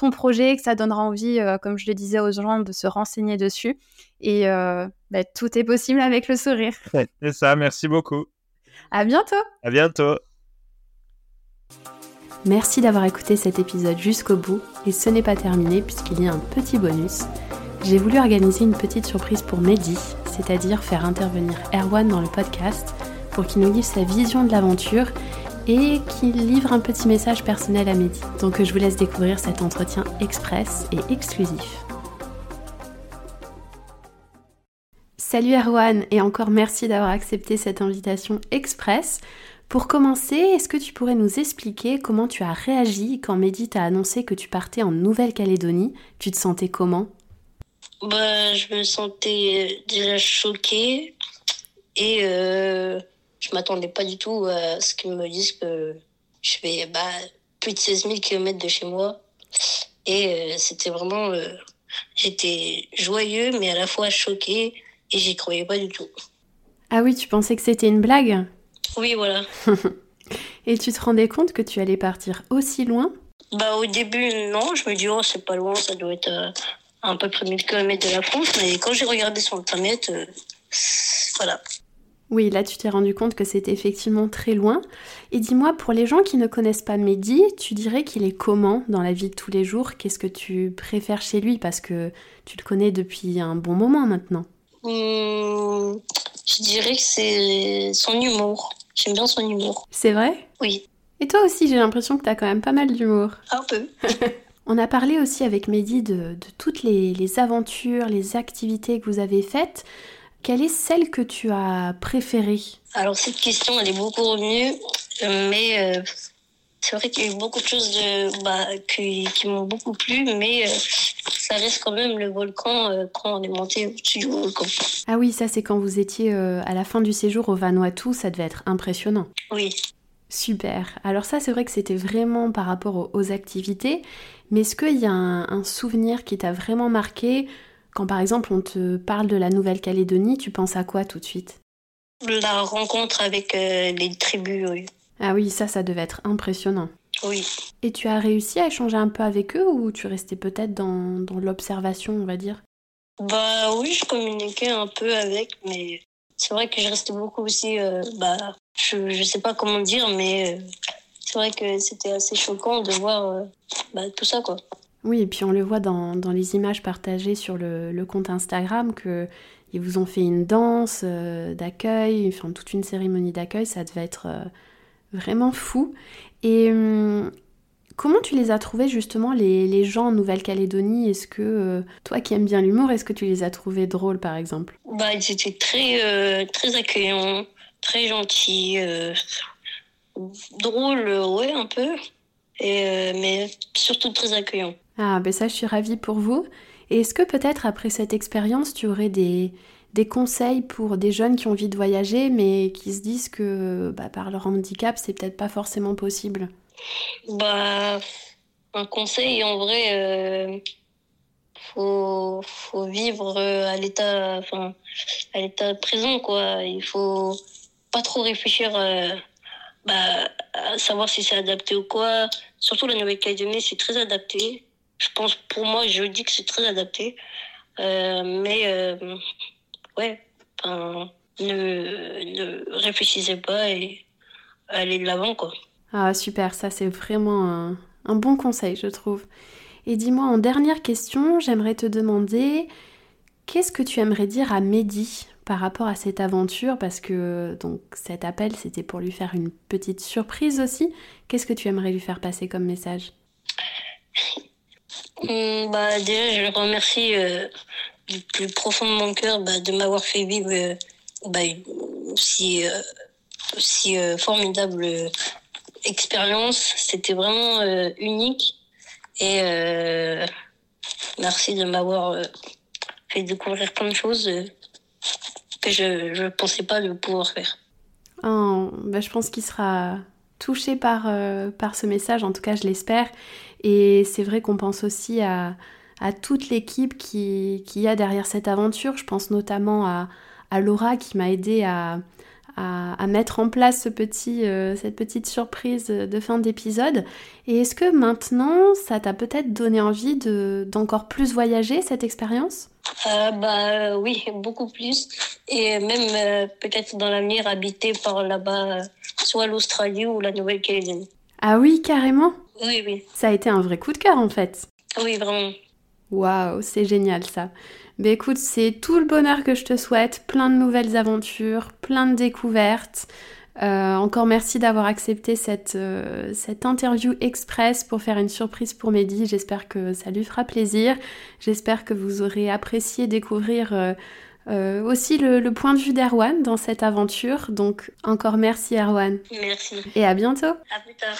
ton projet, que ça donnera envie, comme je le disais aux gens, de se renseigner dessus. Et bah, tout est possible avec le sourire. C'est ça, merci beaucoup. À bientôt. À bientôt. Merci d'avoir écouté cet épisode jusqu'au bout et ce n'est pas terminé puisqu'il y a un petit bonus. J'ai voulu organiser une petite surprise pour Mehdi, c'est-à-dire faire intervenir Erwan dans le podcast pour qu'il nous livre sa vision de l'aventure et qu'il livre un petit message personnel à Mehdi. Donc je vous laisse découvrir cet entretien express et exclusif. Salut Erwan et encore merci d'avoir accepté cette invitation express. Pour commencer, est-ce que tu pourrais nous expliquer comment tu as réagi quand Mehdi t'a annoncé que tu partais en Nouvelle-Calédonie? Tu te sentais comment? Bah, Je me sentais euh, déjà choquée et euh, je m'attendais pas du tout à ce qu'ils me disent que je fais bah, plus de 16 000 km de chez moi. Et euh, c'était vraiment... Euh, j'étais joyeux mais à la fois choquée et j'y croyais pas du tout. Ah oui, tu pensais que c'était une blague? Oui, voilà. Et tu te rendais compte que tu allais partir aussi loin? Bah au début non, je me dis oh c'est pas loin, ça doit être euh, un peu près 1000 km de la France, mais quand j'ai regardé sur internet, voilà. Oui, là tu t'es rendu compte que c'était effectivement très loin. Et dis-moi, pour les gens qui ne connaissent pas Mehdi, tu dirais qu'il est comment dans la vie de tous les jours? Qu'est-ce que tu préfères chez lui? Parce que tu le connais depuis un bon moment maintenant. Mmh, je dirais que c'est son humour. J'aime bien son humour. C'est vrai? Oui. Et toi aussi, j'ai l'impression que tu as quand même pas mal d'humour. Un peu. On a parlé aussi avec Mehdi de, toutes les, aventures, les activités que vous avez faites. Quelle est celle que tu as préférée? Alors cette question, elle est beaucoup revenue, mais euh, c'est vrai qu'il y a eu beaucoup de choses de, bah, qui, m'ont beaucoup plu, mais euh, ça reste quand même le volcan euh, quand on est monté au-dessus du volcan. Ah oui, ça c'est quand vous étiez à la fin du séjour au Vanuatu, ça devait être impressionnant. Oui. Super. Alors ça c'est vrai que c'était vraiment par rapport aux, activités, mais est-ce qu'il y a un, souvenir qui t'a vraiment marqué? Quand par exemple on te parle de la Nouvelle-Calédonie, tu penses à quoi tout de suite? La rencontre avec les tribus, oui. Ah oui, ça, ça devait être impressionnant. Oui. Et tu as réussi à échanger un peu avec eux ou tu restais peut-être dans, dans l'observation, on va dire? Bah oui, je communiquais un peu avec, mais c'est vrai que je restais beaucoup aussi. euh, bah, je, je sais pas comment dire, mais euh, c'est vrai que c'était assez choquant de voir euh, bah, tout ça, quoi. Oui, et puis on le voit dans, les images partagées sur le, compte Instagram que ils vous ont fait une danse euh, d'accueil, enfin toute une cérémonie d'accueil, ça devait être euh, vraiment fou. Et hum, comment tu les as trouvés justement les, gens en Nouvelle-Calédonie? Est-ce que euh, toi qui aimes bien l'humour, est-ce que tu les as trouvés drôles par exemple? Bah, ils étaient très, très accueillants, très gentils, drôles, ouais, un peu, mais surtout très accueillants. Ah, ben ça, je suis ravie pour vous. Et est-ce que peut-être après cette expérience, tu aurais des, des conseils pour des jeunes qui ont envie de voyager, mais qui se disent que bah, par leur handicap, c'est peut-être pas forcément possible? Bah, un conseil, en vrai, euh, faut, faut vivre euh, à l'état, enfin, à l'état présent, quoi. Il faut pas trop réfléchir euh, bah, à savoir si c'est adapté ou quoi. Surtout la Nouvelle-Calédonie, c'est très adapté. Je pense, pour moi, je dis que c'est très adapté. Euh, mais, euh, ouais, ne, ne réfléchissez pas et allez de l'avant, quoi. Ah, super, ça c'est vraiment un, un bon conseil, je trouve. Et dis-moi, en dernière question, j'aimerais te demander qu'est-ce que tu aimerais dire à Mehdi par rapport à cette aventure? Parce que donc cet appel, c'était pour lui faire une petite surprise aussi. Qu'est-ce que tu aimerais lui faire passer comme message? Hum, bah, déjà, je le remercie euh, du plus profond de mon cœur bah, de m'avoir fait vivre euh, bah, aussi, euh, aussi euh, formidable euh, expérience. C'était vraiment unique. Et merci de m'avoir fait découvrir plein de choses que je ne pensais pas de pouvoir faire. Oh, bah, je pense qu'il sera touché par, par ce message, en tout cas je l'espère. Et c'est vrai qu'on pense aussi à, à toute l'équipe qui, qui y a derrière cette aventure. Je pense notamment à, à Laura qui m'a aidé à, à, à mettre en place ce petit, euh, cette petite surprise de fin d'épisode. Et est-ce que maintenant ça t'a peut-être donné envie de, d'encore plus voyager cette expérience? Euh, bah oui, beaucoup plus. Et même euh, peut-être dans l'avenir habiter par là-bas, euh, soit l'Australie ou la Nouvelle-Calédonie. Ah oui, carrément Oui, oui. Ça a été un vrai coup de cœur en fait. Oui, vraiment. Waouh, c'est génial ça. Mais écoute, c'est tout le bonheur que je te souhaite, plein de nouvelles aventures, plein de découvertes. Euh, encore merci d'avoir accepté cette, euh, cette interview express pour faire une surprise pour Mehdi. J'espère que ça lui fera plaisir. J'espère que vous aurez apprécié découvrir euh, euh, aussi le, le point de vue d'Erwan dans cette aventure. Donc encore merci Erwan. Merci. Et à bientôt. À plus tard.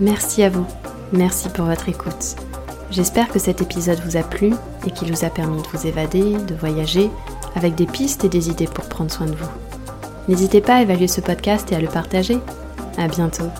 Merci à vous. Merci pour votre écoute. J'espère que cet épisode vous a plu et qu'il vous a permis de vous évader, de voyager, avec des pistes et des idées pour prendre soin de vous. N'hésitez pas à évaluer ce podcast et à le partager. À bientôt.